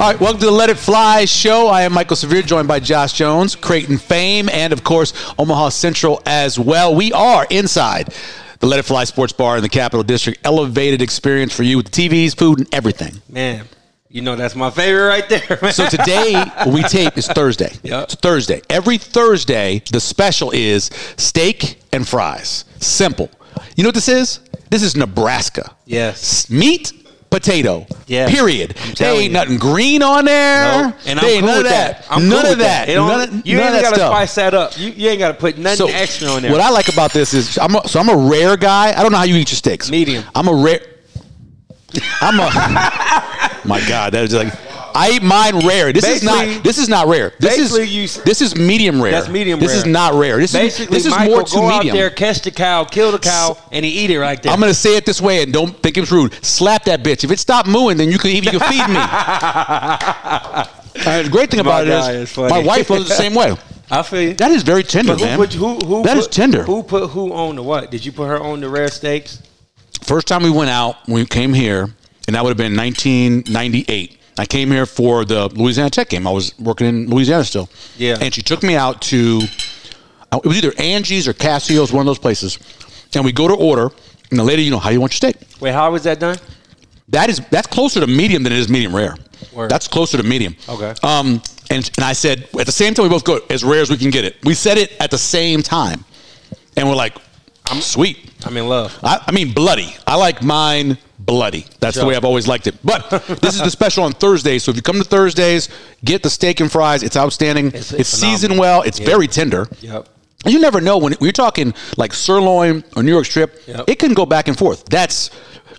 All right, welcome to the Let It Fly show. I am Michael Severe, joined by Josh Jones, Creighton Fame, and of course, Omaha Central as well. We are inside the Let It Fly Sports Bar in the Capital District. Elevated experience for you with the TVs, food, and everything. Man, you know that's my favorite right there. Man. So today we tape is Thursday. Yep. It's Thursday. Every Thursday, the special is steak and fries. Simple. You know what this is? This is Nebraska. Yes. Meat, potato. Yes. Period. There ain't you. nothing green on there. No, and I'm There ain't cool none with of that. that. I'm none cool of that. It None of, you none ain't got to spice that up. You, you ain't got to put nothing extra on there. What I like about this is I'm a, so I'm a rare guy. I don't know how you eat your steaks. Medium. I'm a rare. I'm a. my God, that is like. I eat mine rare. This is not. This is not rare. This basically is. you this is medium rare. That's medium This rare. is not rare. This Basically, is. This is Michael more to go medium. out there, catch the cow, kill the cow, and he eat it right there. I'm gonna say it this way, and don't think it's rude. Slap that bitch. If it stopped mooing, then you can you can feed me. Uh, the great thing about My it is, is my wife was the same way. I feel you. That is very tender, who man. put who who That put, is tender. Who put who on the what? Did you put her on the rare steaks? First time we went out, we came here, and that would have been 1998. I came here for the Louisiana Tech game. I was working in Louisiana still. Yeah. And she took me out to, uh, it was either Angie's or Cascio's, one of those places. And we go to order, and the lady, you know, how you want your steak? Wait, how was that done? That is that's closer to medium than it is medium rare. Word. That's closer to medium. Okay. Um, and and I said at the same time we both go as rare as we can get it. We said it at the same time, and we're like, I'm sweet. I'm in love. I, I mean bloody. I like mine bloody. That's the way I've always liked it. But this is the special on Thursdays. So if you come to Thursdays, get the steak and fries. It's outstanding. It's, It's- it's seasoned well. It's Yeah. very tender. Yep. You never know when, when you're talking like sirloin or New York strip. Yep. It can go back and forth. That's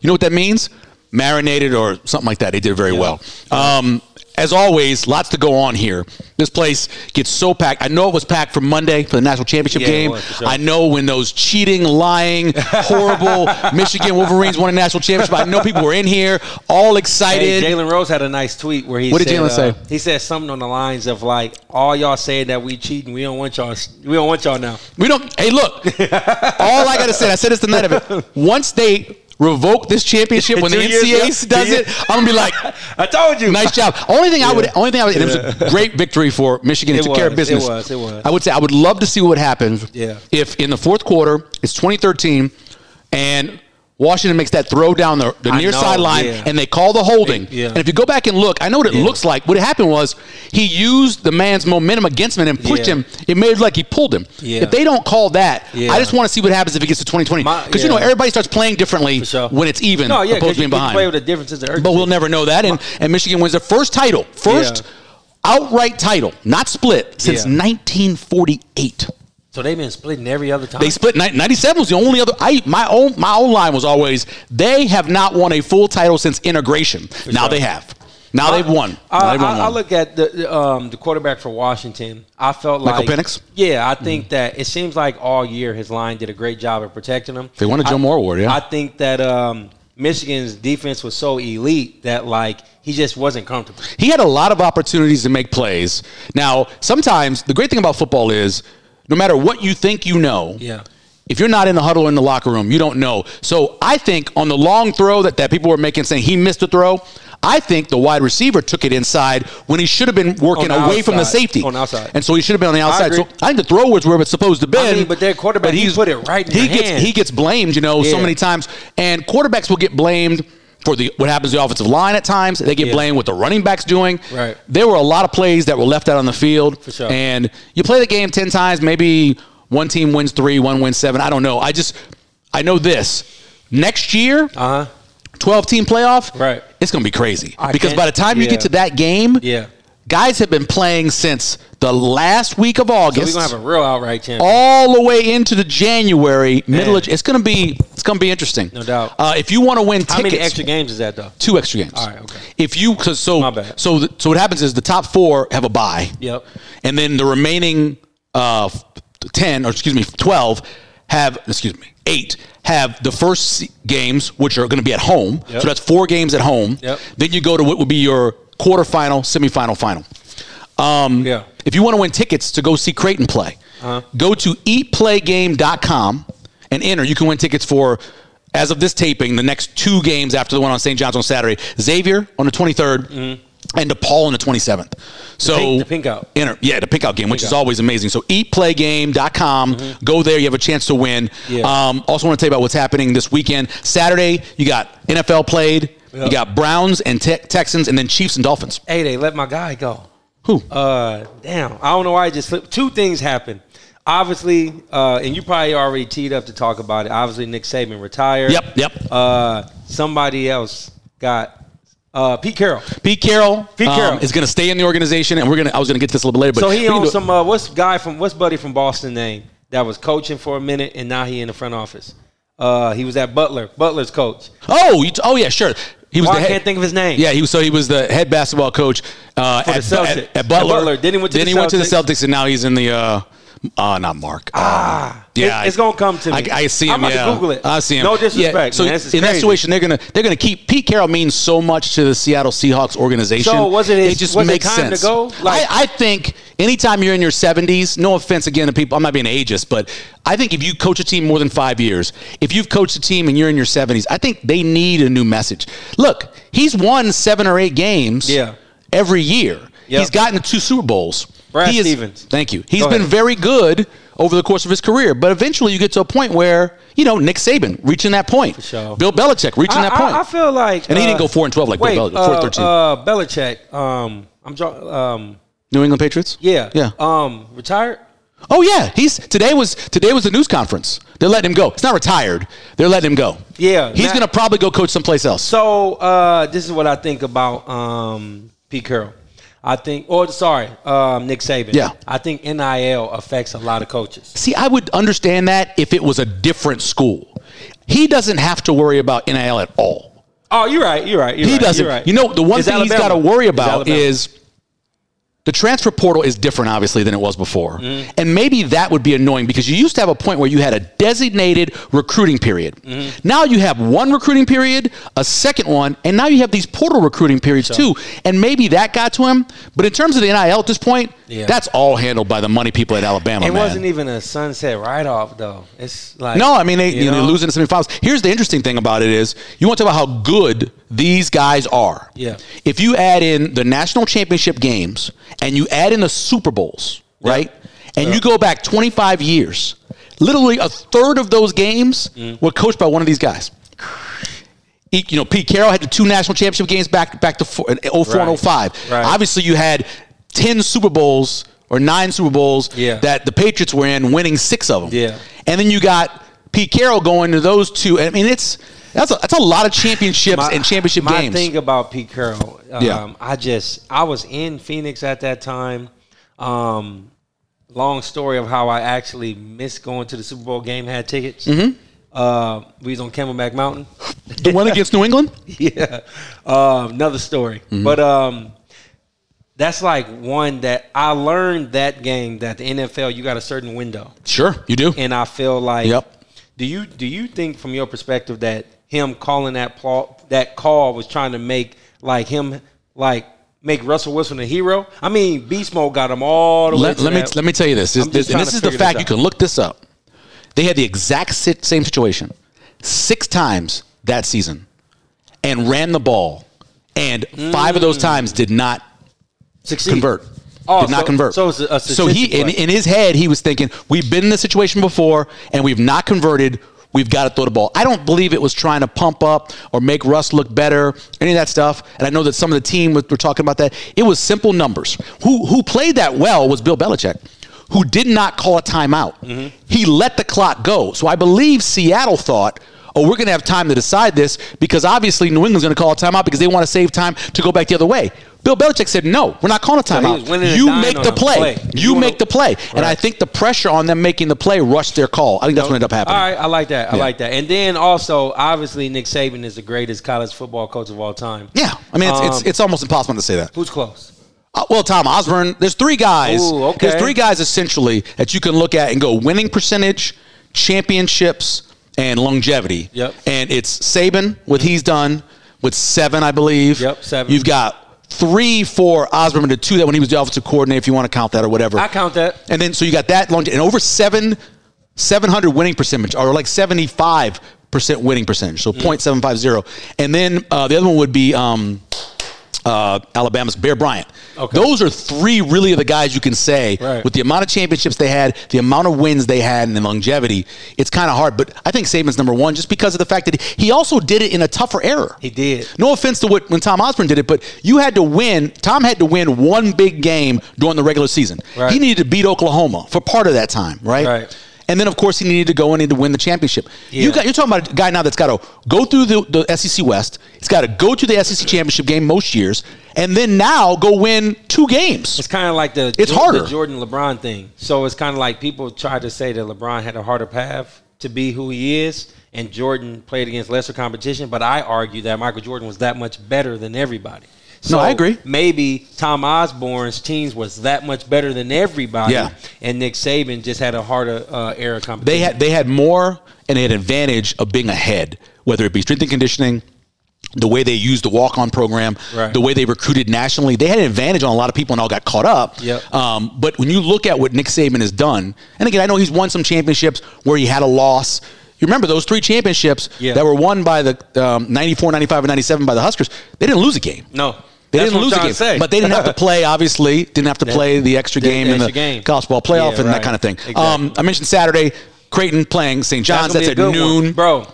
you know what that means? Marinated or something like that. They did very well. Um, as always, lots to go on here. This place gets so packed. I know it was packed for Monday for the national championship Yeah, game. was, sure. I know when those cheating, lying, horrible Michigan Wolverines won a national championship. I know people were in here all Hey, excited. Jalen Rose had a nice tweet where he What did said, Jalen say? uh, He said something on the lines of like, "All y'all saying that we cheating, we don't want y'all. We don't want y'all now." We don't. Hey, look. all I gotta say, I said this the night of it. Once they revoke this championship, when the years, NCAA yeah. does it. I'm gonna be like, I told you. nice job. Only thing I would, only thing I would, and it was a great victory for Michigan. It, It took care of was, it was, it was. I would say I would love to see what happens. Yeah. If in the fourth quarter it's 2013 and Washington makes that throw down the, the near sideline yeah. and they call the holding. Yeah. And if you go back and look, I know what it Yeah. looks like. What happened was he used the man's momentum against him and pushed him. It made it like he pulled him. If they don't call that. I just want to see what happens if it gets to 2020. My- Because you know everybody starts playing differently sure. when it's even No, yeah, opposed to being behind. play with the differences. But we'll never know that. And, and Michigan wins their first title, first outright title, not split, since Yeah. 1948. So they've been splitting every other time. They split. 97 was the only other. I my own my own line was always they have not won a full title since integration. now sure. they have. Now they've won. I, they've won I, I look at the um, the quarterback for Washington. I felt Michael like Penix? Yeah, I think that it seems like all year his line did a great job of protecting him. They won a Joe I- Moore Award, yeah. I think that um, Michigan's defense was so elite that like he just wasn't comfortable. he had a lot of opportunities to make plays. Now, sometimes the great thing about football is no matter what you think you know, Yeah. if you're not in the huddle or in the locker room, you don't know. So I think on the long throw that, that people were making saying he missed the throw, I think the wide receiver took it inside when he should have been working away from the safety. On the outside. And so he should have been on the outside. So. I think the throw was where it's supposed to be. I mean, but their quarterback, he put it right in he gets hands. he gets blamed, you know, so many times. And quarterbacks will get blamed for the what happens to the offensive line at times. They get Yeah. blamed what the running backs doing. Right. There were a lot of plays that were left out on the field. For sure. And you play the game ten times, maybe one team wins three, one wins seven. I don't know. I just I know this. Next year, Uh huh. 12 team playoff, Right. It's going to be crazy. I because by the time you get to that game, Yeah. guys have been playing since the last week of So August we're gonna have a real outright champion. all the way into the January middle of it's going to be It's going to be interesting. No doubt. Uh, if you want to win tickets, How many extra games is that though? two extra games. All right, okay. If you cause so My bad. so the, so what happens is the top four have a bye. Yep. And then the remaining uh, ten or excuse me twelve have excuse me eight have the first games which are going to be at home. Yep. So that's four games at home. Yep. Then you go to what would be your quarterfinal, semifinal, final. Um, Yeah. If you want to win tickets to go see Creighton play, Uh-huh. go to eatplaygame.com and enter. You can win tickets for, as of this taping, the next two games after the one on St. John's on Saturday. Xavier on the 23rd. And DePaul on the 27th. So Mm-hmm. pink- the pink out. Enter, yeah, the pink out game, which Pink is always amazing. So eatplaygame.com. Go there. You have a chance to win. Yeah. Um, also want to tell you about what's happening this weekend. Saturday, you got NFL played. You got Browns and Te- Texans, and then Chiefs and Dolphins. Hey, they let my guy go. Who? Uh, damn. I don't know why I just flipped. Two things happened. Obviously, uh, and you probably already teed up to talk about it. Obviously, Nick Saban retired. Yep, yep. Uh, somebody else got uh, Pete Carroll. Pete Carroll, Pete um, Carroll. is going to stay in the organization, and we're going to. I was going to get to this a little bit later, but So he owns some. Uh, what's guy from what's buddy from Boston name that was coaching for a minute and now he in the front office. Uh, he was at Butler. Butler's coach. Oh, you, oh yeah, sure. He was Why the I head, can't think of his name. Yeah, he was. So he was the head basketball coach uh, at, Celtics. at, at Butler. At Butler. Then he went to then the he went to the Celtics. Celtics, and now he's in the. Uh, uh, not Mark. Ah, It- it's gonna come to me. I, I see him. I'm about to. Google it. I see him. No disrespect, so man. In that situation, they're gonna they're gonna keep Pete Carroll means so much to the Seattle Seahawks organization. So was it his- just was it makes time to sense. go? Like- I, I think anytime you're in your 70s, no offense again to people, I'm not being ageist, but I think if you coach a team more than five years, if you've coached a team and you're in your 70s, I think they need a new message. Look, he's won seven or eight games Yeah. every year. Yep. He's gotten to two Super Bowls. Brad He is- Stevens. Thank you. He's Go been ahead. very good over the course of his career, but eventually you get to a point where, you know, Nick Saban reaching that point. For sure. Bill Belichick reaching I, that point. I, feel like, And he uh, didn't go 4 and 12 like wait, Bill Belichick, 4 uh, 13. Uh, Belichick. Um, I'm. Um, New England Patriots? yeah. Yeah. Um, retired. Oh yeah, he's today was today was the news conference. They're letting him go. It's not retired. They're letting him go. Yeah, he's Matt- gonna probably go coach someplace else. So uh, this is what I think about um, Pete Carroll. I think, or sorry, um, Nick Saban. Yeah. I think NIL affects a lot of coaches. See, I would understand that if it was a different school. He doesn't have to worry about NIL at all. Oh, you're right. You're right. You're he right, doesn't. Right. You know, the one It's thing he's got to worry about is the transfer portal is different, obviously, than it was before. Mm-hmm. And maybe that would be annoying because you used to have a point where you had a designated recruiting period. Mm-hmm. Now you have one recruiting period, a second one, and now you have these portal recruiting periods too. And maybe that got to him. But in terms of the NIL at this point, Yeah. that's all handled by the money people at Alabama, It man. wasn't even a sunset write off though. It's like No, I mean they you you know, losing the semifinals. Here's the interesting thing about it is you want to talk about how good these guys are. Yeah. If you add in the national championship games and you add in the Super Bowls, right? And Yeah. you go back 25 years, literally a third of those games Mm. were coached by one of these guys. You know, Pete Carroll had the two national championship games back back to four, in 04 and Right. 05. Right. Obviously, you had 10 Super Bowls or nine Super Bowls Yeah. that the Patriots were in, winning six of them. Yeah. And then you got Pete Carroll going to those two. I mean, it's that's a, that's a lot of championships and championship my games. thing about Pete Carroll, um, Yeah. I just I was in Phoenix at that time. Um, long story of how I actually missed going to the Super Bowl game. Had tickets. Mm-hmm. Uh, we was on Camelback Mountain. the one against New England. yeah, um, another story. Mm-hmm. But um, that's like one that I learned that game that the NFL you got a certain window, Sure, you do. and I feel like Yep. do you do you think from your perspective that him calling that pl- that call was trying to make like him like make Russell Wilson a hero? I mean, Beast Mode got him all the way. let, to let me let me tell you this. This, this and this is the fact. You can look this up. They had the exact same situation six times that season, and ran the ball, and five of those Mm. times did not Succeed. convert. Oh, did not so- convert. so so he in, in his head he was thinking, we've been in this situation before and we've not converted. We've got to throw the ball. I don't believe it was trying to pump up or make Russ look better, any of that stuff. And I know that some of the team were talking about that. It was simple numbers. Who who played that well was Bill Belichick, who did not call a timeout. Mm-hmm. He let the clock go. So I believe Seattle thought, oh, we're going to have time to decide this because obviously New England's going to call a timeout because they want to save time to go back the other way. Bill Belichick said, "No, we're not calling a timeout. and you make the play. play. You You make the play." And I think the pressure on them making the play rushed their call. I think that's what ended up happening. All right, I like that. I Yeah. like that. And then also, obviously, Nick Saban is the greatest college football coach of all time. Yeah, I mean, it's, it's Um, it's almost impossible to say that. Who's close? Uh, well, Tom Osborne. There's three guys. Ooh, okay. There's three guys essentially that you can look at and go winning percentage, championships, and longevity. Yep. And it's Saban, what he's done with seven, I believe. Yep, seven. You've got three for Osborne, and two that when he was the offensive coordinator, if you want to count that or whatever. I count that. And then so you got that long and over seven, seven hundred winning percentage, or like seventy five percent winning percentage, so point seven five zero. And then uh, the other one would be um, uh, Alabama's Bear Bryant. Okay. Those are three really of the guys you can say Right. with the amount of championships they had, the amount of wins they had, and the longevity. It's kind of hard, but I think Saban's number one just because of the fact that he also did it in a tougher era. He did. No offense to what when Tom Osborne did it, but you had to win. Tom had to win one big game during the regular season. Right. He needed to beat Oklahoma for part of that time, right? Right. And then, of course, he needed to go in and to win the championship. You got, you're talking about a guy now that's got to go through the, the SEC West. He's got to go to the SEC championship game most years, and then now go win two games. It's kind of like the, It's Jor- harder. the Jordan LeBron thing. So it's kind of like people try to say that LeBron had a harder path to be who he is, and Jordan played against lesser competition. But I argue that Michael Jordan was that much better than everybody. No, I agree. Maybe Tom Osborne's teams was that much better than everybody, Yeah. and Nick Saban just had a harder uh, era competition. They had they had more and they had advantage of being ahead, whether it be strength and conditioning, the way they used the walk on program, Right. the way they recruited nationally. They had an advantage on a lot of people and all got caught up. Yep. Um, but when you look at what Nick Saban has done, and again, I know he's won some championships where he had a loss. You remember those three championships Yeah. that were won by the um, 94, 95, and 97 by the Huskers? They didn't lose a game. no. They That's didn't lose a game, say. but they didn't have to play. Obviously, didn't have to play the extra the game in the game. college ball playoff Yeah, and that kind of thing. Exactly. Um, I mentioned Saturday, Creighton playing St. John's. That's, That's, at good one. noon, bro.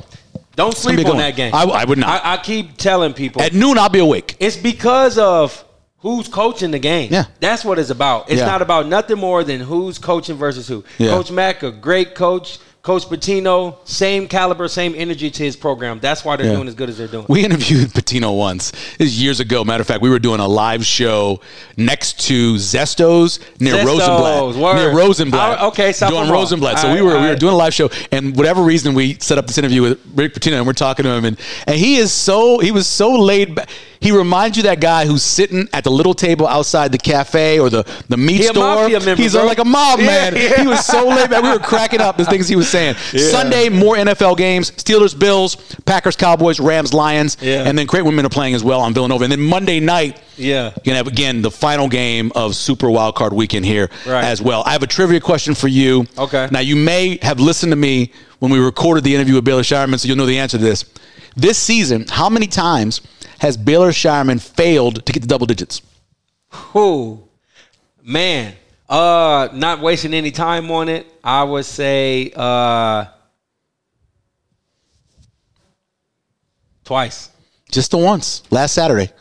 Don't sleep be a good on that game. I- I would not. I, I keep telling people At noon, I'll be awake. It's because of who's coaching the game. Yeah. That's what it's about. It's Yeah. not about nothing more than who's coaching versus who. Yeah. Coach Mack, a great coach. Coach Pitino, same caliber, same energy to his program. That's why they're Yeah. doing as good as they're doing. We interviewed Pitino once. This is years ago. Matter of fact, we were doing a live show next to Zesto's near Zesto's, Rosenblatt. word. Near Rosenblatt. I- okay, South doing. Rosenblatt. So we were we were doing a live show, and whatever reason we set up this interview with Rick Pitino, and we're talking to him, and and he is so he was so laid back. He reminds you of that guy who's sitting at the little table outside the cafe or the the meat He store. member, He's bro. like a mob Yeah, man. yeah. He was so laid back. We were cracking up the things he was saying. Sunday, more NFL games: Steelers, Bills, Packers, Cowboys, Rams, Lions, Yeah. and then great women are playing as well on Villanova. And then Monday night, Yeah. you're gonna have again the final game of Super Wild Card Weekend here Right. as well. I have a trivia question for you. Okay. Now you may have listened to me when we recorded the interview with Baylor Scheierman, so you'll know the answer to this. This season, how many times has Baylor Scheierman failed to get to double digits? Who? Man. Uh not wasting any time on it. I would say uh twice. Just the once last Saturday.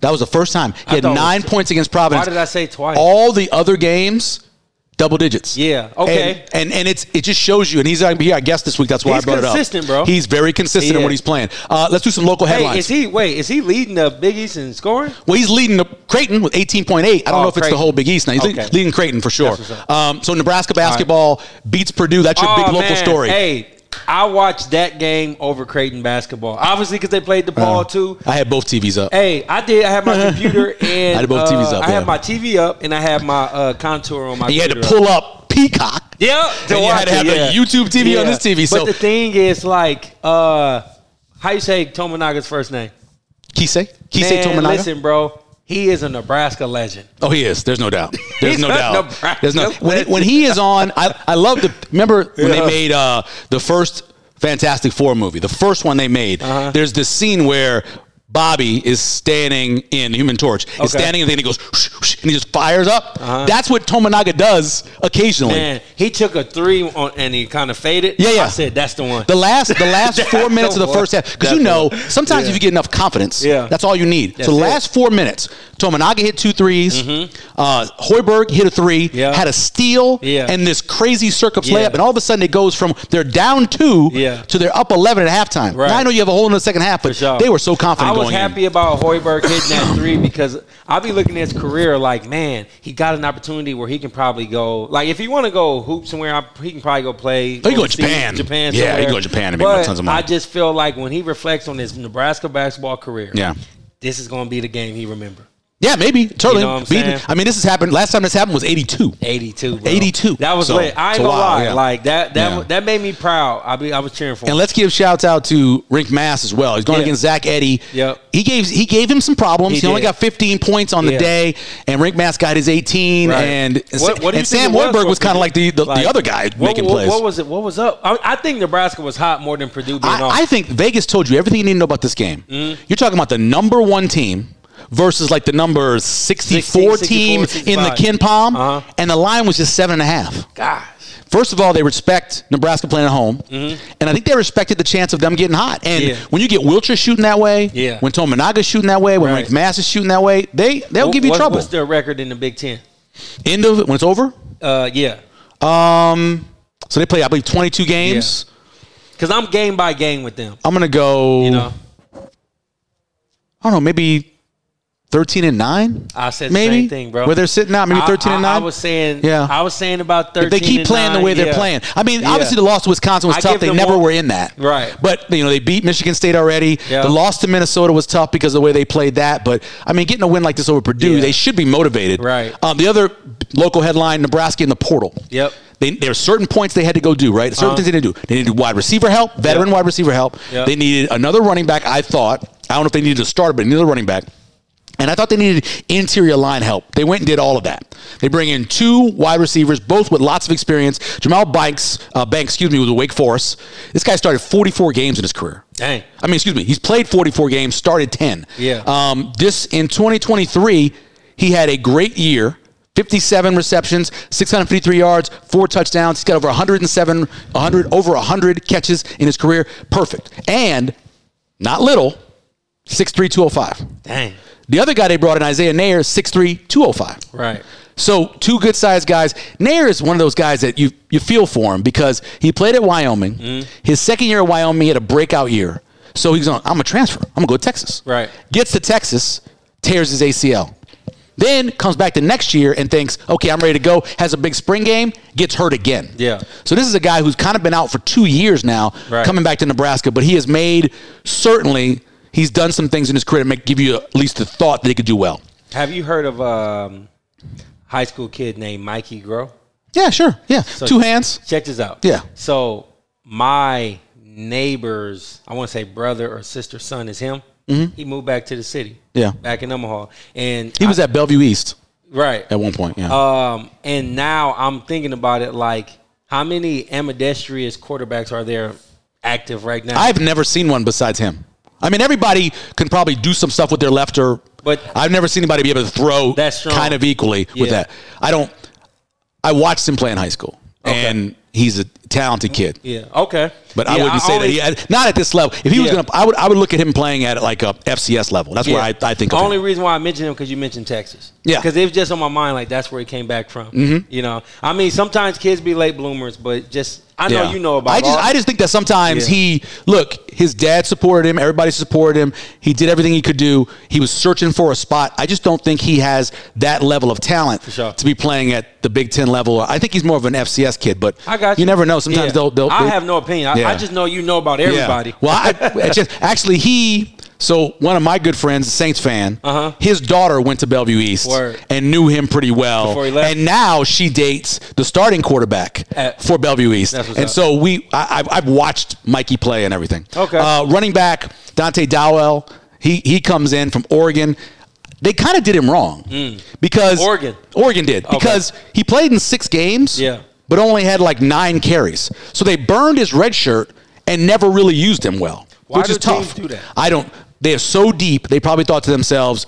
That was the first time. He I had nine points against Providence. Why did I say twice? All the other games, double digits. Yeah, okay. And, and and it's it just shows you. And he's be our guest this week. That's why He's I brought it up. Consistent, bro. He's very consistent in what he's playing. Uh, let's do some local Hey, headlines. is he wait, is he leading the Big East in scoring? Well, he's leading the Creighton with 18.8. I don't Oh, know if it's the whole Big East now. He's Okay. leading Creighton for sure. That's what's up. Um, so Nebraska basketball beats Purdue. That's your big Oh, local man. story. Hey, I watched that game over Creighton basketball. Obviously, because they played the ball too. I had both TVs up. Hey, I did. I had my computer and I had both TVs uh, up, I yeah. had my TV up and I had my uh, contour on my. And you had to pull up Peacock. Yeah, to and you had to have it, yeah. YouTube TV on this TV, so- but the thing is, like, uh, how you say Tominaga's first name? Kisei? Kisei Man, Tominaga? listen, bro. He is a Nebraska legend. Oh, he is. There's no doubt. There's no doubt. Nebraska There's no when, when he is on. I I love the remember when Yeah. they made uh, the first Fantastic Four movie, the first one they made. Uh-huh. There's this scene where. Bobby is standing in Human Torch. He's Okay. standing and then he goes whoosh, whoosh, and he just fires up. That's what Tominaga does occasionally. Uh-huh. Man, he took a three on, and he kind of faded. Yeah, yeah. I said that's the one. The last, the last four minutes of the the first half, because you know, sometimes Yeah. if you get enough confidence, Yeah. that's all you need. That's so the last four minutes, Tominaga hit two threes, uh, Hoiberg hit a three, Mm-hmm. Yeah. had a steal, Yeah. and this crazy circus Yeah. layup, and all of a sudden it goes from they're down two to they're up eleven at halftime. Right. Now I know you have a hole in the second half, but sure. they were so confident I going going in. happy about Hoiberg hitting that three because I'll be looking at his career like, man, he got an opportunity where he can probably go. Like, if you want to go hoop somewhere, I- he can probably go play. Oh, he go to Japan. Japan. Yeah, he go to Japan and make tons of money. I just feel like when he reflects on his Nebraska basketball career, Yeah. this is going to be the game he remember. Yeah, maybe totally. You know Beating-? I mean, this has happened. Last time this happened was '82. 82. Bro. 82. That was So, lit. I ain't gonna lie. yeah. Like that. That Yeah. that made me proud. I be I was cheering for him. And let's give shouts out to Rienk Mast as well. He's going Yeah. against Zach Edey. Yep. He gave he gave him some problems. He, He only got 15 points on the day, and Rienk Mast got his 18. Right. And What- what and Sam it was was kind of like the the, Like, the other guy what, making plays. What was it? What was up? I, I think Nebraska was hot more than Purdue being off. I, I think Vegas told you everything you need to know about this game. Mm-hmm. You're talking about the number one team versus like the number 64 16, team 64, in the 65. KenPom, Uh-huh. and the line was just seven and a half. Gosh. First of all, they respect Nebraska playing at home, Mm-hmm. and I think they respected the chance of them getting hot. And Yeah. when you get Wilcher shooting that way, Yeah. when Tominaga's shooting that way, when Right. Mast is shooting that way, they they'll give you What- trouble. What's their record in the Big Ten? End of it when it's over. Uh, yeah. Um, so they play, I believe, 22 games. Because I'm game by game with them. I'm gonna go. You know, I don't know, maybe 13 and nine. I said the maybe same thing, bro. Where they're sitting now, maybe I- 13 and nine. I was saying, Yeah. I was saying about 13. if they keep playing the nine, way they're playing. I mean, Yeah. obviously the loss to Wisconsin was I tough. They never were in that. Right. But you know, they beat Michigan State already. Yeah. The loss to Minnesota was tough because of the way they played that. But I mean, getting a win like this over Purdue, Yeah. they should be motivated. Right. Um, the other local headline: Nebraska in the portal. Yep. They, there are certain points they had to go do, right? Certain Uh-huh. things they didn't do. They needed wide receiver help, veteran Yep. wide receiver help. Yep. They needed another running back, I thought. I don't know if they needed a starter, but another running back. And I thought they needed interior line help. They went and did all of that. They bring in two wide receivers, both with lots of experience. Jahmal Banks, uh, Banks, excuse me, was with Wake Forest. This guy started 44 games in his career. Dang. I mean, excuse me, he's played 44 games, started 10. Yeah. Um, this in 2023, he had a great year. 57 receptions, 653 yards, four touchdowns. He's got over 107, 100, over 100 catches in his career. Perfect. And not little, 6'3", 205. Dang. The other guy they brought in, Isaiah Neyor, 6'3", 205. Right. So two good sized guys. Neyor is one of those guys that you you feel for him because he played at Wyoming. Mm-hmm. His second year at Wyoming, he had a breakout year. So he's on. I'm a transfer. I'm gonna go to Texas. Right. Gets to Texas, tears his ACL. Then comes back the next year and thinks, okay, I'm ready to go. Has a big spring game, gets hurt again. Yeah. So this is a guy who's kind of been out for two years now, Right. coming back to Nebraska. But he has made certainly he's done some things in his career to make give you at least the thought that he could do well. Have you heard of um, high school kid named Mikey Grow? Yeah, sure. Yeah, two hands. Check this out. Yeah. So my neighbor's, I want to say brother or sister son is him. He moved back to the city. Mm-hmm. Yeah. Back in Omaha, and He was at Bellevue East right. at one point. Yeah. Um, and now I'm thinking about it like, how many ambidextrous quarterbacks are there active right now? I've never seen one besides him. I mean, everybody can probably do some stuff with their left or, But- I've never seen anybody be able to throw That's strong. kind of equally with that. I don't. I watched him play in high school, Okay. and he's a talented kid. yeah. Okay. But I wouldn't say only- that he not at this level. If he was gonna, I would I would look at him playing at like a FCS level. That's where I, I think. The Of him. only reason why I mentioned him because you mentioned Texas. Yeah. Because it was just on my mind, like that's where he came back from. Mm-hmm. You know, I mean, sometimes kids be late bloomers, but just I know Yeah. you know about. I just all- I just think that sometimes Yeah. he look his dad supported him, everybody supported him. He did everything he could do. He was searching for a spot. I just don't think he has that level of talent sure. to be playing at the Big Ten level. I think he's more of an FCS kid, but I got you. you never know. Sometimes Yeah. they'll, they'll. I have no opinion. I, Yeah. I just know you know about Yeah. everybody. Well, I, just actually he. So one of my good friends, a Saints fan, Uh-huh. his daughter went to Bellevue East Word. and knew him pretty well. Before he left? And now she dates the starting quarterback At- for Bellevue East. And up. so we, I, I've- I've watched Mikey play and everything. Okay. Uh, running back Dante Dowdell, he he comes in from Oregon. They kind of did him wrong because Mm. Oregon. Oregon did because he played in six games. Yeah. But only had like nine carries. So they burned his red shirt and never really used him well, Why which is tough. do that? I don't. They are so deep. They probably thought to themselves,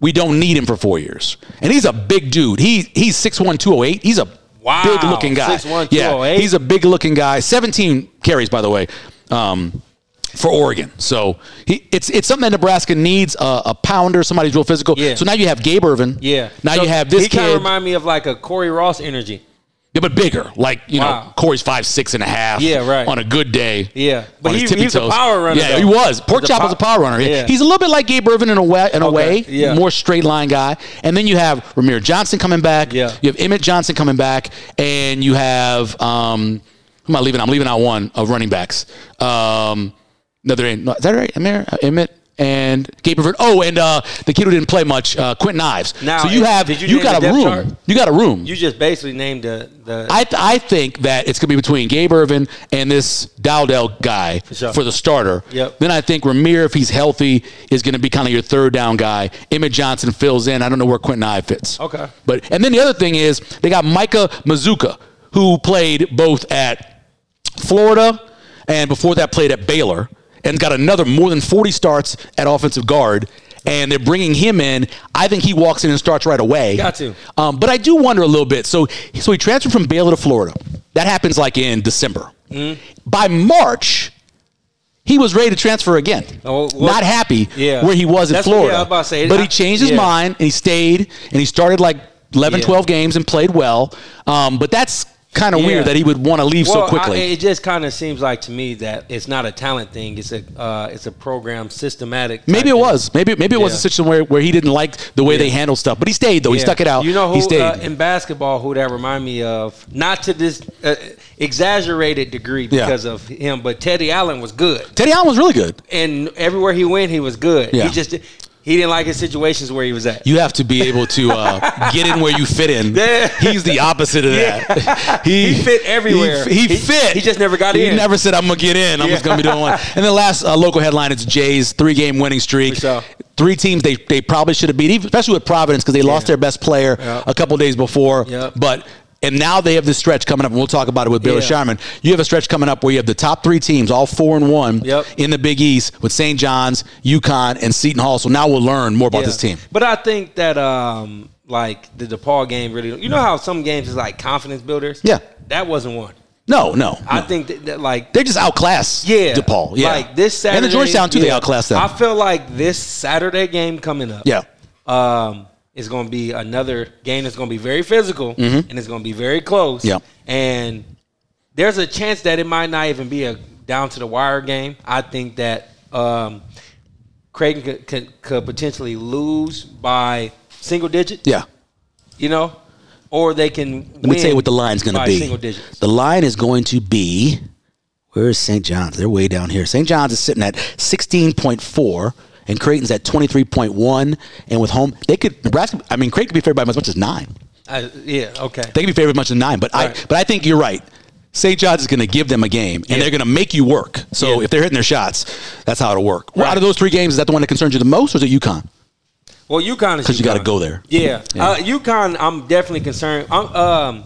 "We don't need him for four years." And he's a big dude. He he's six one two oh eight. He's a Wow. big looking guy. 6'1", yeah, he's a big looking guy. Seventeen carries, by the way. Um, for Oregon, so he, it's it's something that Nebraska needs a, a pounder, somebody who's real physical. Yeah. So now you have Gabe Ervin. Yeah. Now So you have this He kind of remind me of like a Cory Ross energy. Yeah, but bigger. Like you know, Cory's five six and a half. Yeah, right. On a good day. Yeah. But he- tippy he a power runner, Yeah, though. he was. Pork He's a chop was a power runner. Yeah. He's a little bit like Gabe Ervin in a way. In a way, yeah. more straight line guy. And then you have Rahmir Johnson coming back. Yeah. You have Emmett Johnson coming back, and you have um, who am I leaving? I'm leaving out one of running backs. Um, no, there ain't. no, Is that right? Amir, uh, Emmett. And Gabe Ervin. Oh, and uh, the kid who didn't play much, uh, Kwinten Ives. Now, so you have you you, got a room. chart? You got a room. You just basically named the the. I, I think that it's going to be between Gabe Ervin and this Dowdell guy for, sure. the starter. Yep. Then I think Rahmir, if he's healthy, is going to be kind of your third down guy. Emmett Johnson fills in. I don't know where Kwinten Ive fits. Okay. But and then the other thing is they got Micah Mazzccua, who played both at Florida and before that played at Baylor and got another more than 40 starts at offensive guard. And they're bringing him in. I think he walks in and starts right away. Got to. Um, but I do wonder a little bit. So, so he transferred from Baylor to Florida. That happens like in December. Mm-hmm. By March, he was ready to transfer again. Oh, what- Not happy Yeah. where he was in That's what- Florida. yeah, was say, but I- he changed his yeah. mind and he stayed and he started like 11, Yeah. 12 games and played well. Um, but that's kind of Yeah. weird that he would want to leave well, so quickly. I, it just kind of seems like to me that it's not a talent thing. It's a uh, it's a program systematic. Maybe it thing. was. Maybe maybe it was a situation where, where he didn't like the way they handled stuff. But he stayed though. He stuck it out. You know who he stayed. uh, in basketball who that remind me of? Not to this uh, exaggerated degree Yeah. because of him, but Teddy Allen was good, Teddy Allen was really good. and everywhere he went, he was good. Yeah. He just he didn't like his situations where he was at. You have to be able to uh, get in where you fit in. Yeah. He's the opposite of that. He fit everywhere. He, he He- fit. he just never got he in. He never said, "I'm gonna get in. I'm just gonna be doing one." And the last uh, local headline: It's Jay's three-game winning streak. Three teams they they probably should have beat, especially with Providence because they lost their best player Yep. a couple days before. Yep. But and now they have this stretch coming up, and we'll talk about it with Billy Yeah. Scheierman. You have a stretch coming up where you have the top three teams, all four and one, Yep. in the Big East with St. John's, UConn, and Seton Hall. So now we'll learn more about Yeah. this team. But I think that um like the DePaul game really you know how some games is like confidence builders? Yeah. That wasn't one. No, no. I no. think that, that like They just outclass yeah, DePaul. Yeah. Like this Saturday And the Georgetown, too, they yeah. outclassed them. I feel like this Saturday game coming up. Yeah. Um is going to be another game that's going to be very physical and it's going to be very close. Mm-hmm. And there's a chance that it might not even be a down to the wire game. I think that um, Creighton could, could, could potentially lose by single digits. Yeah. You know, or they can. Let me tell you what the line's going to be. Single digits. The line is going to be where is St. John's? They're way down here. St. John's is sitting at 16.4 and Creighton's at 23.1 and with home they could Nebraska I mean Creighton could be favored by as much as 9. I, yeah. Okay. They could be favored as much as 9, but I Right. but I think you're right. St. John's is going to give them a game, and Yeah. they're going to make you work. So Yeah. if they're hitting their shots, that's how it'll work. Right. Out of those three games, is that the one that concerns you the most, or is it UConn? Well, UConn is because you gotta go there. Yeah, Yeah. Uh, UConn. I'm definitely concerned. I'm, um,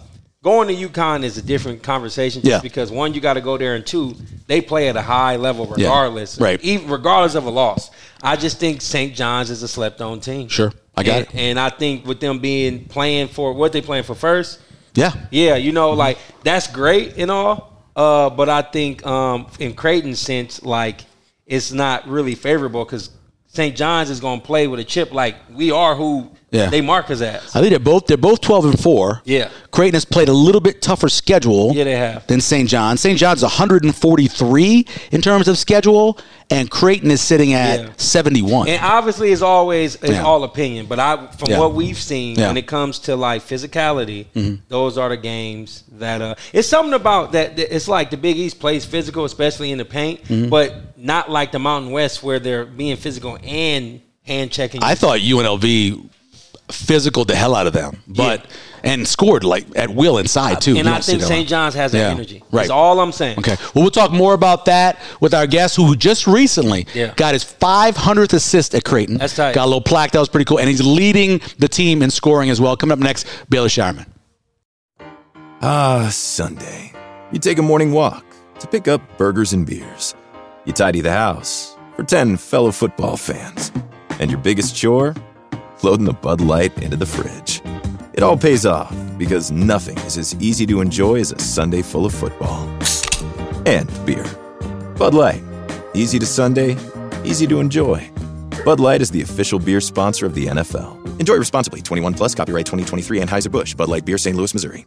going to UConn is a different conversation. Just Yeah. because one, you got to go there, and two, they play at a high level regardless. Right. Even regardless of a loss. I just think St. John's is a slept-on team. Sure. I got and, it. And I think with them being playing for what they playing for first. Yeah. Yeah, you know, like that's great and all. Uh, but I think um, in Creighton's sense, like it's not really favorable because St. John's is going to play with a chip like we are who Yeah. they mark us as. I think they're both they're both twelve and four. Yeah. Creighton has played a little bit tougher schedule. Yeah, they have. Than St. John's. St. John's 143 in terms of schedule, and Creighton is sitting at Yeah. 71. And obviously, it's always it's Yeah. all opinion. But I, from Yeah. what we've seen. Mm-hmm. when it comes to like physicality, those are the games that uh, it's something about that. that It's like the Big East plays physical, especially in the paint, Mm-hmm. but not like the Mountain West where they're being physical and hand checking. I thought UNLV physical the hell out of them, but and scored like at will inside too. and You I think that a lot. St. John's has that Yeah. energy. Right. That's all I'm saying. Okay. Well, we'll talk more about that with our guest who just recently Yeah. got his 500th assist at Creighton. That's tight. Got a little plaque. That was pretty cool. And he's leading the team in scoring as well. Coming up next, Bailey Scheierman. Ah, Sunday. You take a morning walk to pick up burgers and beers. You tidy the house for 10 fellow football fans. And your biggest chore? Loading the Bud Light into the fridge. It all pays off because nothing is as easy to enjoy as a Sunday full of football. And beer. Bud Light. Easy to Sunday, easy to enjoy. Bud Light is the official beer sponsor of the NFL. Enjoy responsibly. 21 plus, copyright 2023 Anheuser-Busch. Bud Light Beer, St. Louis, Missouri.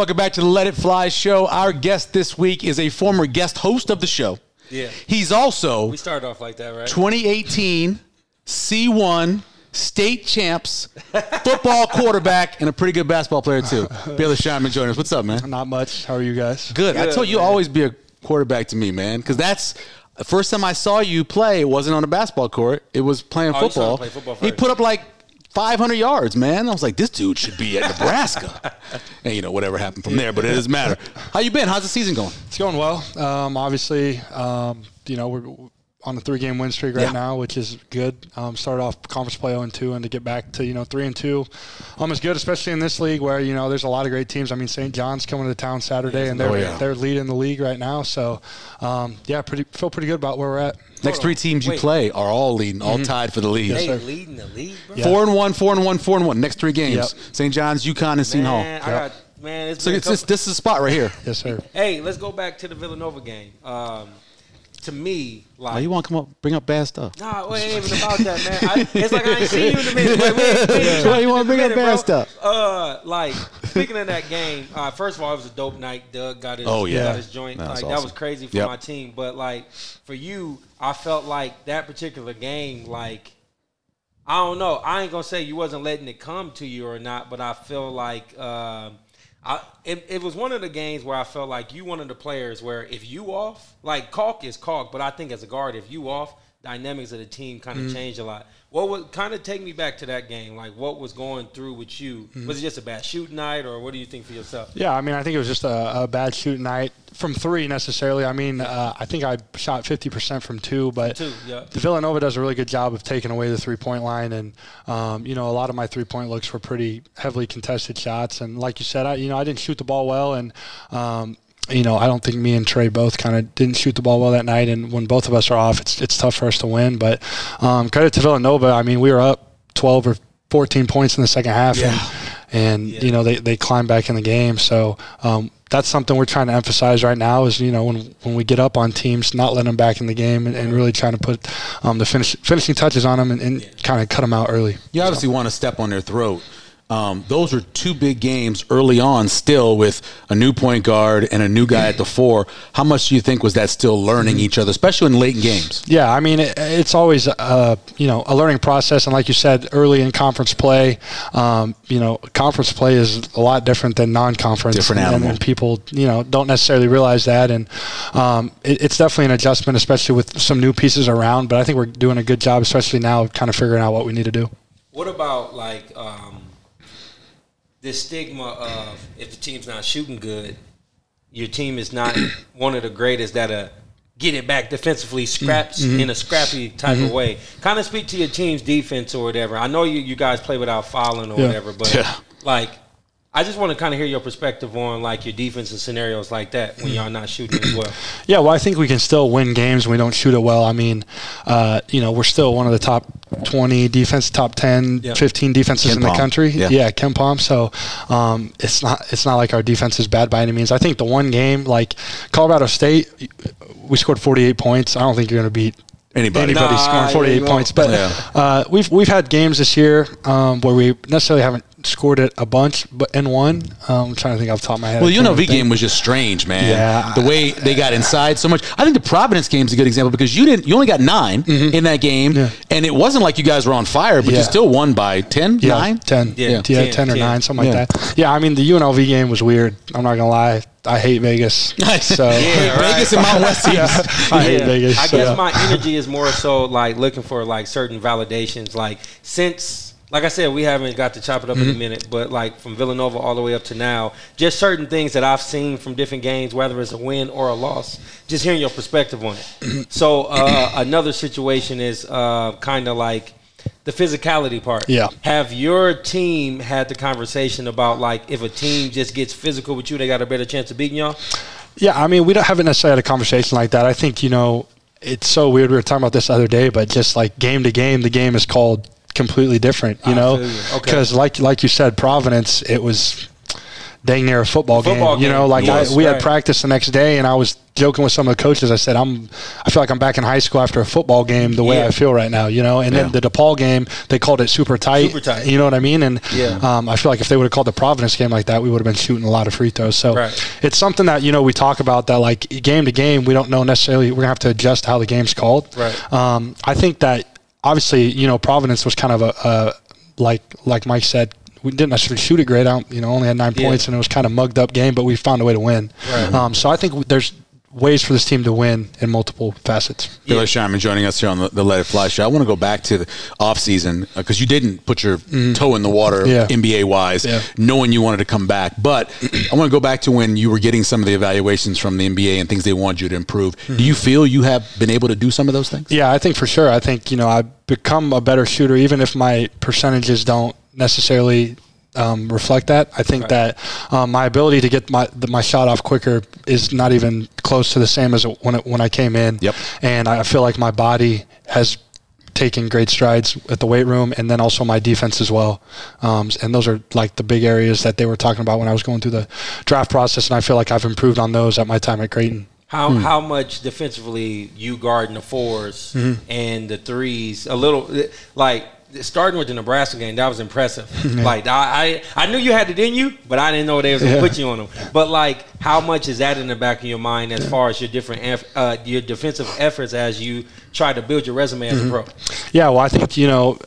Welcome back to the Let It Fly show. Our guest this week is a former guest host of the show. Yeah. He's also We started off like that, right? 2018 C1 state champs, football quarterback, and a pretty good basketball player too. Baylor Scheierman joining us. What's up, man? Not much. How are you guys? Good. I told you man. always be a quarterback to me, man, because that's the first time I saw you play. It wasn't on a basketball court. It was playing Oh, you saw him football. play football he first. put up like 500 yards, man. I was like, this dude should be at Nebraska. and you know, whatever happened from there, but it doesn't matter. How you been? How's the season going? It's going well. Um, obviously, um, you know we're on a three-game win streak right Yeah. now, which is good. Um, started off conference play 0 and 2, and to get back to you know three and two, um, is good, especially in this league where you know there's a lot of great teams. I mean, St. John's coming to town Saturday, and they're Oh, yeah. they're leading the league right now. So, um, yeah, pretty feel pretty good about where we're at. Next three teams you Wait. play are all leading, all tied for the lead. They sir. leading the league, bro. Yeah. Four and one, four and one, four and one. Next three games: Yep. St. John's, UConn, and Seton Hall. Man, I got man. It's So it's just, couple- this is a spot right here. Yes, sir. Hey, let's go back to the Villanova game. Um, to me, like Why you want to come up, bring up bad stuff? Nah, it ain't even about that, man. I, it's like I ain't seen you in a minute. Like, we ain't- we ain't Why you wanna in a bring up bad bro. stuff? Uh, like speaking of that game, uh, first of all, it was a dope night. Doug got his, Oh, yeah. got his joint. That was like that was crazy for Yep. my team. But like for you, I felt like that particular game, like I don't know. I ain't gonna say you wasn't letting it come to you or not, but I feel like um I it, it was one of the games where I felt like you one of the players where if you off, like Kalk is Kalk, but I think as a guard, if you off, dynamics of the team kind of mm-hmm. change a lot. What would kind of take me back to that game? Like what was going through with you? Was it just a bad shoot night, or what do you think for yourself? Yeah, I mean, I think it was just a, a bad shoot night from three necessarily. I mean, uh, I think I shot 50% from two, but Two, yeah. the Villanova does a really good job of taking away the three point line. And, um, you know, a lot of my three point looks were pretty heavily contested shots. And like you said, I, you know, I didn't shoot the ball well. And, um, you know, I don't think me and Trey both kind of didn't shoot the ball well that night. And when both of us are off, it's it's tough for us to win. But um, credit to Villanova. I mean, we were up 12 or 14 points in the second half, and and you know they, they climbed back in the game. So um, that's something we're trying to emphasize right now. Is you know when when we get up on teams, not letting them back in the game, and, and really trying to put um, the finish, finishing touches on them and, and kind of cut them out early. You obviously want to step on their throat. Um, those are two big games early on, still with a new point guard and a new guy at the four. How much do you think was that still learning each other, especially in late games? Yeah, I mean it, it's always uh, you know a learning process, and like you said, early in conference play, um, you know, conference play is a lot different than non-conference. Different animal. and people you know don't necessarily realize that, and um, it, it's definitely an adjustment, especially with some new pieces around. But I think we're doing a good job, especially now, kind of figuring out what we need to do. What about like um, this stigma of if the team's not shooting good, your team is not one of the greatest that uh get it back defensively, scraps Mm-hmm. in a scrappy type of way. Kind of speak to your team's defense or whatever. I know you you guys play without fouling or Yeah. whatever, but Yeah. like. I just want to kind of hear your perspective on like your defensive scenarios like that when y'all not shooting as well. Yeah, well, I think we can still win games when we don't shoot it well. I mean, uh, you know, we're still one of the top 20 defense, top 10, Yeah. 15 defenses in the country. Yeah. Yeah, KenPom. So um, it's not it's not like our defense is bad by any means. I think the one game, like Colorado State, we scored 48 points. I don't think you're going to beat Anybody? anybody Nah, scoring 48 you points. But Yeah. uh, we've we've had games this year um, where we necessarily haven't scored it a bunch, but in one, um, I'm trying to think off the top of my head. Well, I the can't UNLV game was just strange, man. Yeah. the way they got inside so much. I think the Providence game is a good example because you didn't. You only got 9 in that game, Mm-hmm. Yeah. and it wasn't like you guys were on fire, but you still won by 10, Yeah, 9? 10. Yeah, Yeah, yeah 10, 10, or 10. 9, something Yeah. like that. Yeah, I mean, the UNLV game was weird. I'm not going to lie. I hate Vegas. So, Yeah, right. Vegas and Mountain West teams. I hate Vegas. I so- guess my energy is more so like looking for like certain validations. Like since, like I said, we haven't got to chop it up in a minute, but like from Villanova all the way up to now, just certain things that I've seen from different games, whether it's a win or a loss. Just hearing your perspective on it. so uh, another situation is uh, kind of like the physicality part. Yeah. Have your team had the conversation about like if a team just gets physical with you, they got a better chance of beating y'all? Yeah, I mean, we don't haven't necessarily had a conversation like that. I think you know, it's so weird. We were talking about this the other day, but just like game to game, the game is called completely different. You I know, you. Okay. because like like you said, Providence, it was dang near a football, Football game. You know, like Yes, I, we right. had practice the next day, and I was joking with some of the coaches. I said, "I'm, I feel like I'm back in high school after a football game, the way Yeah. I feel right now." You know, and then the DePaul game, they called it super tight. Super tight. You know what I mean? And Yeah. um, I feel like if they would have called the Providence game like that, we would have been shooting a lot of free throws. So Right. it's something that you know we talk about that like game to game, we don't know necessarily. We're gonna have to adjust how the game's called. Right. Um, I think that obviously you know Providence was kind of a, a like like Mike said. We didn't necessarily shoot it great. I you know, only had nine Yeah. points, and it was kind of mugged up game. But we found a way to win. Right. Um, so I think there's ways for this team to win in multiple facets. Baylor Scheierman joining us here on the, the Let It Fly show. I want to go back to the offseason because you didn't put your toe in the water. Yeah. NBA wise, Yeah. knowing you wanted to come back. But I want to go back to when you were getting some of the evaluations from the NBA and things they wanted you to improve. Mm-hmm. Do you feel you have been able to do some of those things? Yeah, I think for sure. I think you know I've become a better shooter, even if my percentages don't necessarily um, reflect that. I think that um, my ability to get my the, my shot off quicker is not even close to the same as when it, when I came in. Yep. And I feel like my body has taken great strides at the weight room, and then also my defense as well. Um, and those are like the big areas that they were talking about when I was going through the draft process, and I feel like I've improved on those at my time at Creighton. How Hmm. how much defensively you guarding the 4s Mm-hmm. and the threes? A little like starting with the Nebraska game, that was impressive. Like I, I I knew you had it in you, but I didn't know they was gonna Yeah. put you on them. But like, how much is that in the back of your mind as far as your different eff- uh, your defensive efforts as you try to build your resume as Mm-hmm. a pro? Yeah, well, I think you know,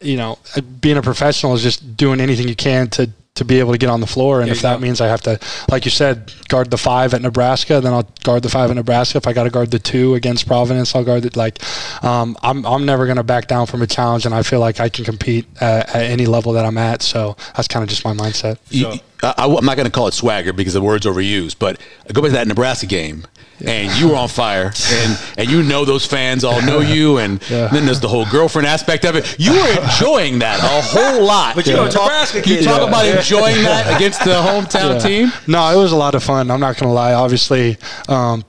you know, being a professional is just doing anything you can to to be able to get on the floor, and There if that go. means I have to, like you said, guard the five at Nebraska, then I'll guard the five at Nebraska. If I got to guard the two against Providence, I'll guard it. Like, um, I'm I'm never going to back down from a challenge, and I feel like I can compete at, at any level that I'm at. So that's kind of just my mindset. You- I, am not going to call it swagger because the word's overused, but I go back to that Nebraska game, and you were on fire, and and you know those fans all know you, and Yeah. then there's the whole girlfriend aspect of it. You were enjoying that a whole lot. But you know, talk, Nebraska you talk Yeah. about enjoying that against the hometown Yeah. team. No, it was a lot of fun. I'm not going to lie. Obviously, um,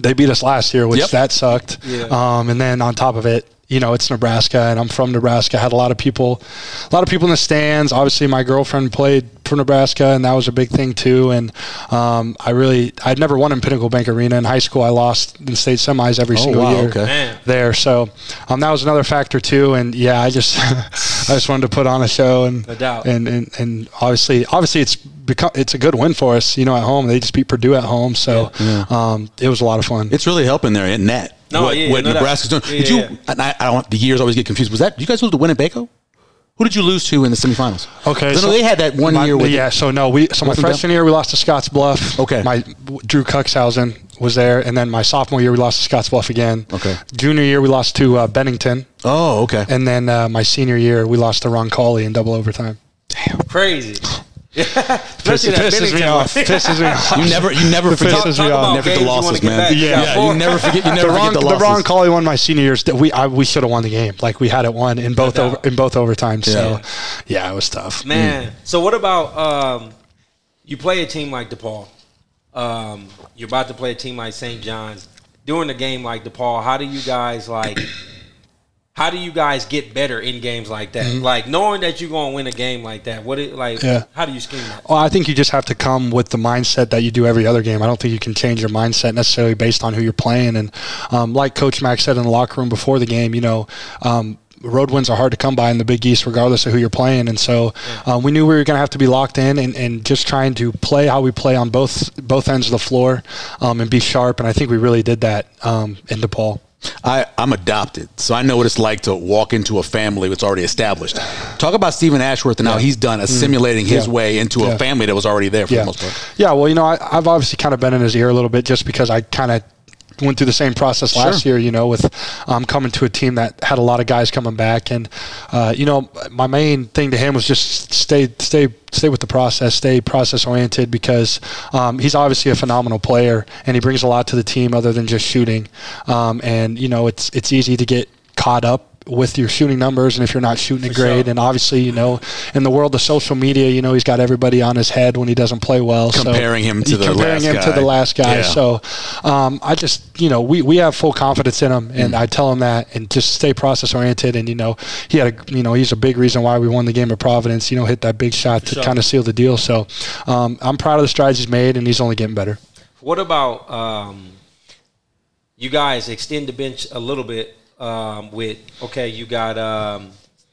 they beat us last year, which Yep. that sucked. Yeah. Um, and then on top of it, you know, it's Nebraska, and I'm from Nebraska. I Had a lot of people, a lot of people in the stands. Obviously, my girlfriend played for Nebraska, and that was a big thing too. And um, I really, I'd never won in Pinnacle Bank Arena in high school. I lost in state semis every Oh, single wow, year okay. There. So um, that was another factor too. And yeah, I just, I just wanted to put on a show, and No doubt. and and, and obviously, obviously, it's become it's a good win for us. You know, at home they just beat Purdue at home, so um, it was a lot of fun. It's really helping there in net. No, what, yeah, what no doubt. Nebraska's doing. Yeah, did you? yeah. And I, I don't. The years always get confused. Was that? You guys lose to Winnebago? Who did you lose to in the semifinals? Okay, so they had that one my- year. With yeah. So no, we so my freshman year we lost to Scottsbluff. Okay. My Drew Cuxhausen was there, and then my sophomore year we lost to Scottsbluff again. Okay. Junior year we lost to uh, Bennington, Oh, okay. and then uh, my senior year we lost to Roncalli in double overtime. Crazy. Especially that pisses me off. Pisses me off. You never, you never forget. pisses me off. Never the losses, man. back. Yeah, Yeah. you never forget. You the never Ron, forget the the losses. Ron Cauley one my senior years. We I, we should have won the game. Like we had it won in both No over, in both overtimes. Yeah. So yeah, it was tough. Man, so what about um, you play a team like DePaul? Um, you're about to play a team like St. John's. During the game like DePaul, how do you guys like? How do you guys get better in games like that? Like knowing that you're going to win a game like that. What it like? Mm-hmm. Yeah. How do you scheme that? Well, I think you just have to come with the mindset that you do every other game. I don't think you can change your mindset necessarily based on who you're playing. And um, like Coach Mack said in the locker room before the game, you know, um, road wins are hard to come by in the Big East, regardless of who you're playing. And so um, we knew we were going to have to be locked in and, and just trying to play how we play on both both ends of the floor um, and be sharp. And I think we really did that um, in DePaul. I, I'm adopted, so I know what it's like to walk into a family that's already established. Talk about Steven Ashworth and how he's done assimilating his Mm. Yeah. way into Yeah. a family that was already there for yeah. the most part. Yeah, well, you know, I, I've obviously kind of been in his ear a little bit just because I kind of went through the same process last year, you know, with um, coming to a team that had a lot of guys coming back. And, uh, you know, my main thing to him was just stay, stay, stay with the process, stay process oriented because um, he's obviously a phenomenal player and he brings a lot to the team other than just shooting. Um, and, you know, it's, it's easy to get caught up with your shooting numbers and if you're not shooting it great. sure. And obviously, you know, in the world of social media, you know, he's got everybody on his head when he doesn't play well. So- Comparing him to the comparing last him to guy. the last guy. Yeah. So um, I just, you know, we, we have full confidence in him, Mm. and I tell him that, and just stay process oriented. And you know, he had a, you know, he's a big reason why we won the game at Providence. You know, hit that big shot to sure. kind of seal the deal. So um, I'm proud of the strides he's made, and he's only getting better. What about um, you guys extend the bench a little bit um, with okay, you got um,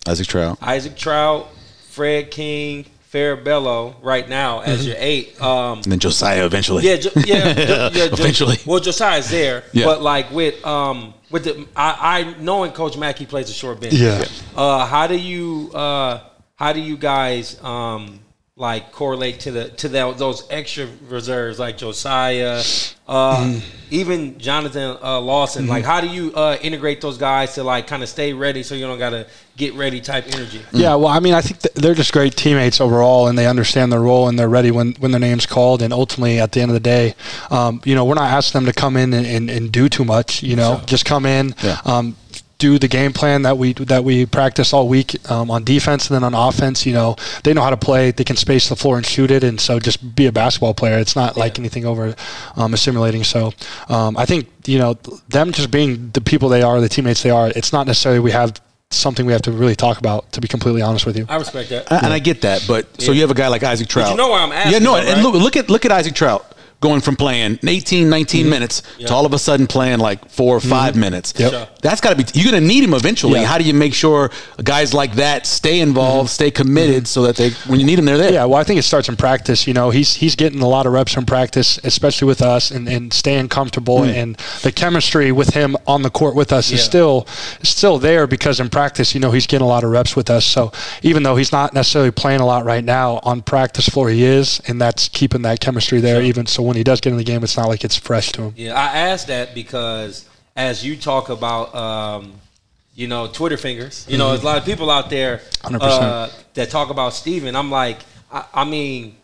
Isaac Traudt. Isaac Traudt, Fred King, Farabello right now as your eight. Um, And then Josiah eventually. yeah, jo- yeah, jo- yeah, jo- Eventually. Well, Josiah's there, Yeah. but like with um with the I, I knowing Coach Mackey plays a short bench. Yeah. Uh, how do you uh how do you guys um like correlate to the to that those extra reserves like Josiah, uh, Mm-hmm. even Jonathan uh, Lawson? Like, how do you uh, integrate those guys to like kind of stay ready so you don't gotta get ready type energy? Yeah, well, I mean, I think th- they're just great teammates overall, and they understand their role and they're ready when, when their name's called. And ultimately, at the end of the day, um, you know, we're not asking them to come in and, and, and do too much. You know, just come in, Yeah. um, do the game plan that we that we practice all week um, on defense, and then on offense. You know, they know how to play. They can space the floor and shoot it, and so just be a basketball player. It's not like anything over um, assimilating. So um, I think you know them just being the people they are, the teammates they are. It's not necessarily we have something we have to really talk about. To be completely honest with you. I respect that. And and I get that, but so you have a guy like Isaac Traudt. you know why I'm asking, Yeah, no, though, and look, look at look at Isaac Traudt going from playing 18, 19 mm-hmm. minutes to all of a sudden playing like four or mm-hmm. 5 minutes. Yep. Sure. That's got to be. You're going to need him eventually. Yeah. How do you make sure guys like that stay involved, mm-hmm. stay committed, so that they when you need them, they're there? Yeah, well, I think it starts in practice. You know, he's he's getting a lot of reps in practice, especially with us, and, and staying comfortable. Mm. And the chemistry with him on the court with us is still still there because in practice, you know, he's getting a lot of reps with us. So even though he's not necessarily playing a lot right now on practice floor, he is, and that's keeping that chemistry there. Even so, when he does get in the game, it's not like it's fresh to him. Yeah, I asked that because as you talk about, um, you know, Twitter fingers, you know, there's a lot of people out there 100%. uh, that talk about Steven. I'm like, I, I mean,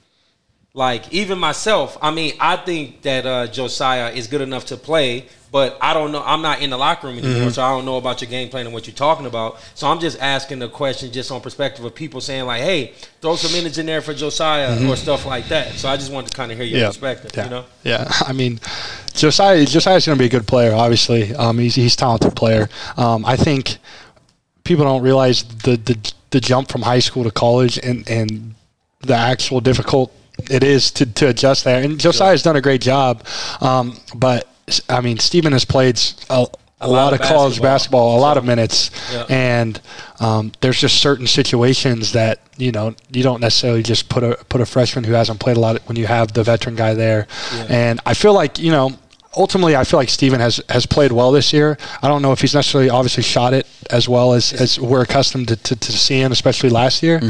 like even myself, I mean, I think that uh, Josiah is good enough to play, but I don't know. I'm not in the locker room anymore, so I don't know about your game plan and what you're talking about. So I'm just asking the question just on perspective of people saying like, "Hey, throw some minutes in there for Josiah" or stuff like that. So I just wanted to kind of hear your perspective. Yeah. You know, Yeah. I mean, Josiah Josiah's going to be a good player. Obviously, um, he's he's a talented player. Um, I think people don't realize the, the the jump from high school to college and and the actual difficult it is to, to adjust there. And Josiah's done a great job. Um, but I mean, Steven has played a, a, lot, of college basketball, a lot of minutes, Yeah. and um, there's just certain situations that you know you don't necessarily just put a put a freshman who hasn't played a lot when you have the veteran guy there. And I feel like you know. Ultimately, I feel like Steven has, has played well this year. I don't know if he's necessarily obviously shot it as well as, as we're accustomed to, to, to seeing, especially last year.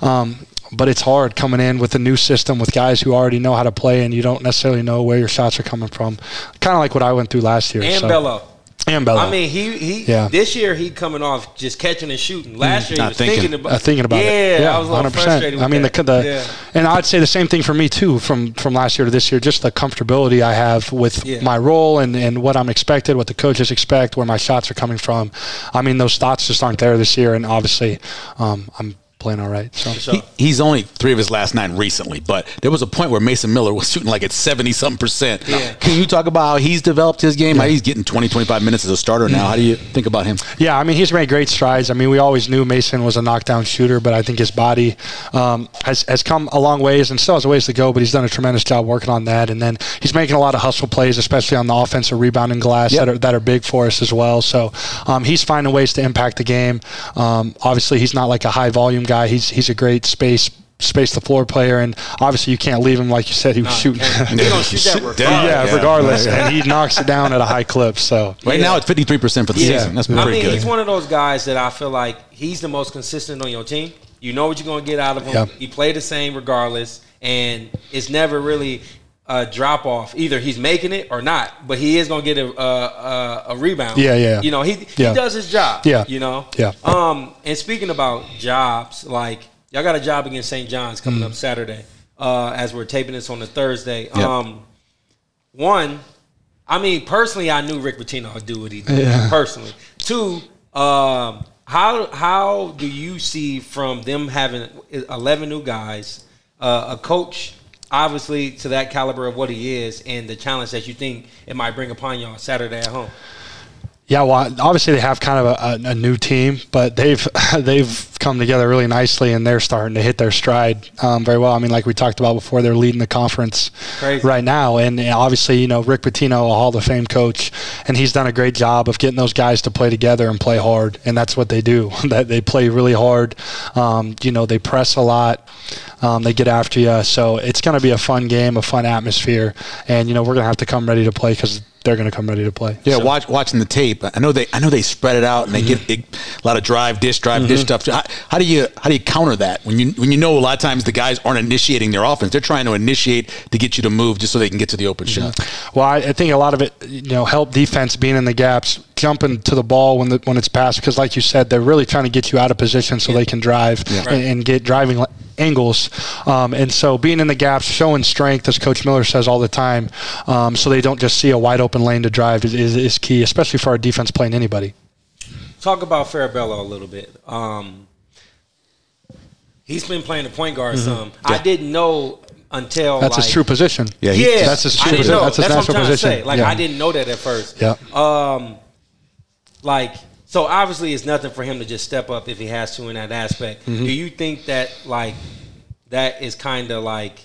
Um, but it's hard coming in with a new system with guys who already know how to play and you don't necessarily know where your shots are coming from. Kind of like what I went through last year. and so- Bello. And Bello. I mean, he he. Yeah. This year he coming off just catching and shooting. Last year he Not was thinking. thinking, about uh, thinking about yeah, it. I was a little frustrated. With I mean, that. the, the yeah. and I'd say the same thing for me too. From from last year to this year, just the comfortability I have with Yeah. my role and, and what I'm expected, what the coaches expect, where my shots are coming from. I mean, those thoughts just aren't there this year, and obviously, um, I'm playing all right. So. He, he's only three of his last nine recently, but there was a point where Mason Miller was shooting like at 70 something percent. Yeah. Can you talk about how he's developed his game? How he's getting 20, 25 minutes as a starter now? How do you think about him? Yeah, I mean, he's made great strides. I mean, we always knew Mason was a knockdown shooter, but I think his body um, has, has come a long ways and still has a ways to go, but he's done a tremendous job working on that. And then he's making a lot of hustle plays, especially on the offensive rebounding glass Yep. that, are, that are big for us as well. So um, he's finding ways to impact the game. Um, obviously, he's not like a high volume guy. He's, he's a great space. Space the floor player, and obviously you can't leave him like you said he was shooting. can't. He gonna shoot that regardless. yeah, Yeah. regardless, and he knocks it down at a high clip. So Right Yeah. now it's 53% for the Yeah. season. That's I pretty mean, good. he's one of those guys that I feel like he's the most consistent on your team. You know what you're going to get out of him. Yeah. He played the same regardless, and it's never really a drop off. Either he's making it or not, but he is going to get a, a, a, a rebound. Yeah, yeah. You know, he Yeah. he does his job. Yeah. you know. Yeah. Um, and speaking about jobs, like y'all got a job against St. John's coming Mm. up Saturday. Uh, as we're taping this on the Thursday. Yep. Um, one, I mean, personally, I knew Rick Pitino would do what he did. Yeah. Personally, two, Um, how how do you see from them having eleven new guys, uh, a coach obviously to that caliber of what he is, and the challenge that you think it might bring upon y'all Saturday at home? Yeah, well, obviously they have kind of a, a, a, new team, but they've they've come together really nicely, and they're starting to hit their stride um, very well. I mean, like we talked about before, they're leading the conference Crazy. right now, and, and obviously, you know, Rick Pitino, a Hall of Fame coach, and he's done a great job of getting those guys to play together and play hard, and that's what they do. that they play really hard. Um, you know, they press a lot, um, they get after you, so it's going to be a fun game, a fun atmosphere, and you know, we're going to have to come ready to play because they're going to come ready to play. Yeah, So- watch, watching the tape, I know they I know they spread it out and they get a lot of drive dish drive dish stuff. How, how do you how do you counter that when you when you know a lot of times the guys aren't initiating their offense? They're trying to initiate to get you to move just so they can get to the open shot. Well, I, I think a lot of it, you know, help defense being in the gaps, jumping to the ball when the, when it's passed, because like you said, they're really trying to get you out of position so they can drive and, and get driving angles. Um, and so being in the gaps, showing strength, as Coach Miller says all the time, um, so they don't just see a wide open lane to drive is, is, is key, especially for our defense playing anybody. Talk about Farabello a little bit. Um, he's been playing the point guard some. I didn't know until That's like, his true position. Yeah, he- Yeah, That's his true didn't position. That's his what I'm natural trying position. To say. Like Yeah. I didn't know that at first. Yeah. Um, like so, obviously, it's nothing for him to just step up if he has to in that aspect. Mm-hmm. Do you think that like that is kind of like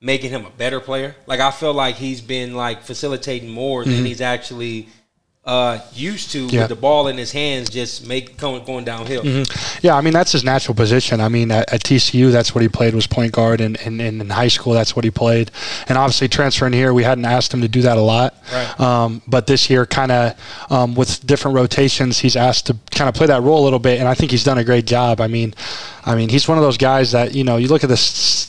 making him a better player? Like I feel like he's been like facilitating more than he's actually uh, used to Mm-hmm. Yeah. with the ball in his hands, just make going, going downhill. Yeah, I mean that's his natural position. I mean at, at TCU that's what he played was point guard, and, and, and in high school that's what he played. And obviously transferring here, we hadn't asked him to do that a lot. Right. Um, but this year, kind of um, with different rotations, he's asked to kind of play that role a little bit, and I think he's done a great job. I mean, I mean he's one of those guys that you know you look at the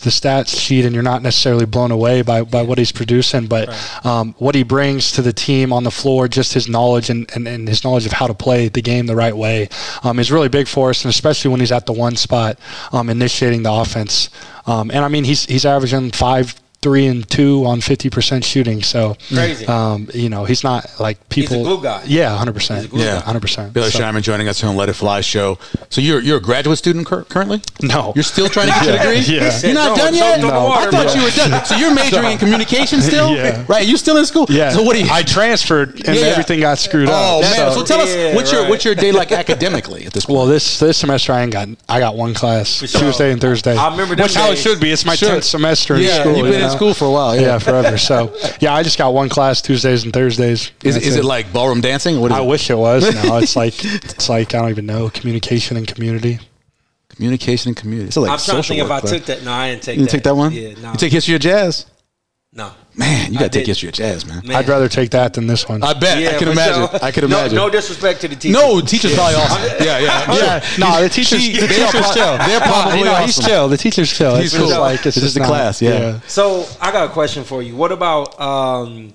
the stats sheet and you're not necessarily blown away by, by what he's producing, but um, what he brings to the team on the floor, just his knowledge and, and, and his knowledge of how to play the game the right way, um, is really big for us, and especially when he's at the one spot um, initiating the offense. Um, and I mean he's he's averaging five. Three and two on fifty percent shooting, so Crazy. Um, you know he's not like people. He's a people. glue guy. Yeah, hundred percent. glue Yeah, hundred percent. Baylor Scheierman joining us here on Let It Fly show. So you're you're a graduate student cur- currently? No. You're still trying to get your degree? Yeah. You're not No, done yet? on the I thought bro. you were done. So you're majoring in communication still? Yeah. Right. You still in school? Yeah. So what do you? I transferred and Yeah, yeah. everything got screwed oh up. Oh man. So tell Yeah, us what's your what's your day like academically at this point? Well, this this semester I ain't got I got one class sure. Tuesday and Thursday. I remember them which how it should be. It's my tenth semester in Yeah, school. you've been you in know? School for a while, yeah. forever. So yeah, I just got one class Tuesdays and Thursdays. is is it like ballroom dancing? What is I it? wish it was. No, it's like it's like I don't even know communication and community. Communication and community. It's like I'm trying to social think if I took that. No, I didn't take You that. didn't take that one? Yeah, no. You take history of jazz? No. Man, you got to take didn't. history of jazz, man. Man. I'd rather take that than this one. I bet. I can for imagine. sure. I can No- imagine. No, disrespect to the teachers. No, teachers probably awesome. Yeah, yeah, yeah, no, the teachers, She- the they are teachers pro- chill. they're probably you know, he's awesome. chill. The teachers chill. He's it's just cool. like it's, It's just the not- class, yeah. So I got a question for you. What about um,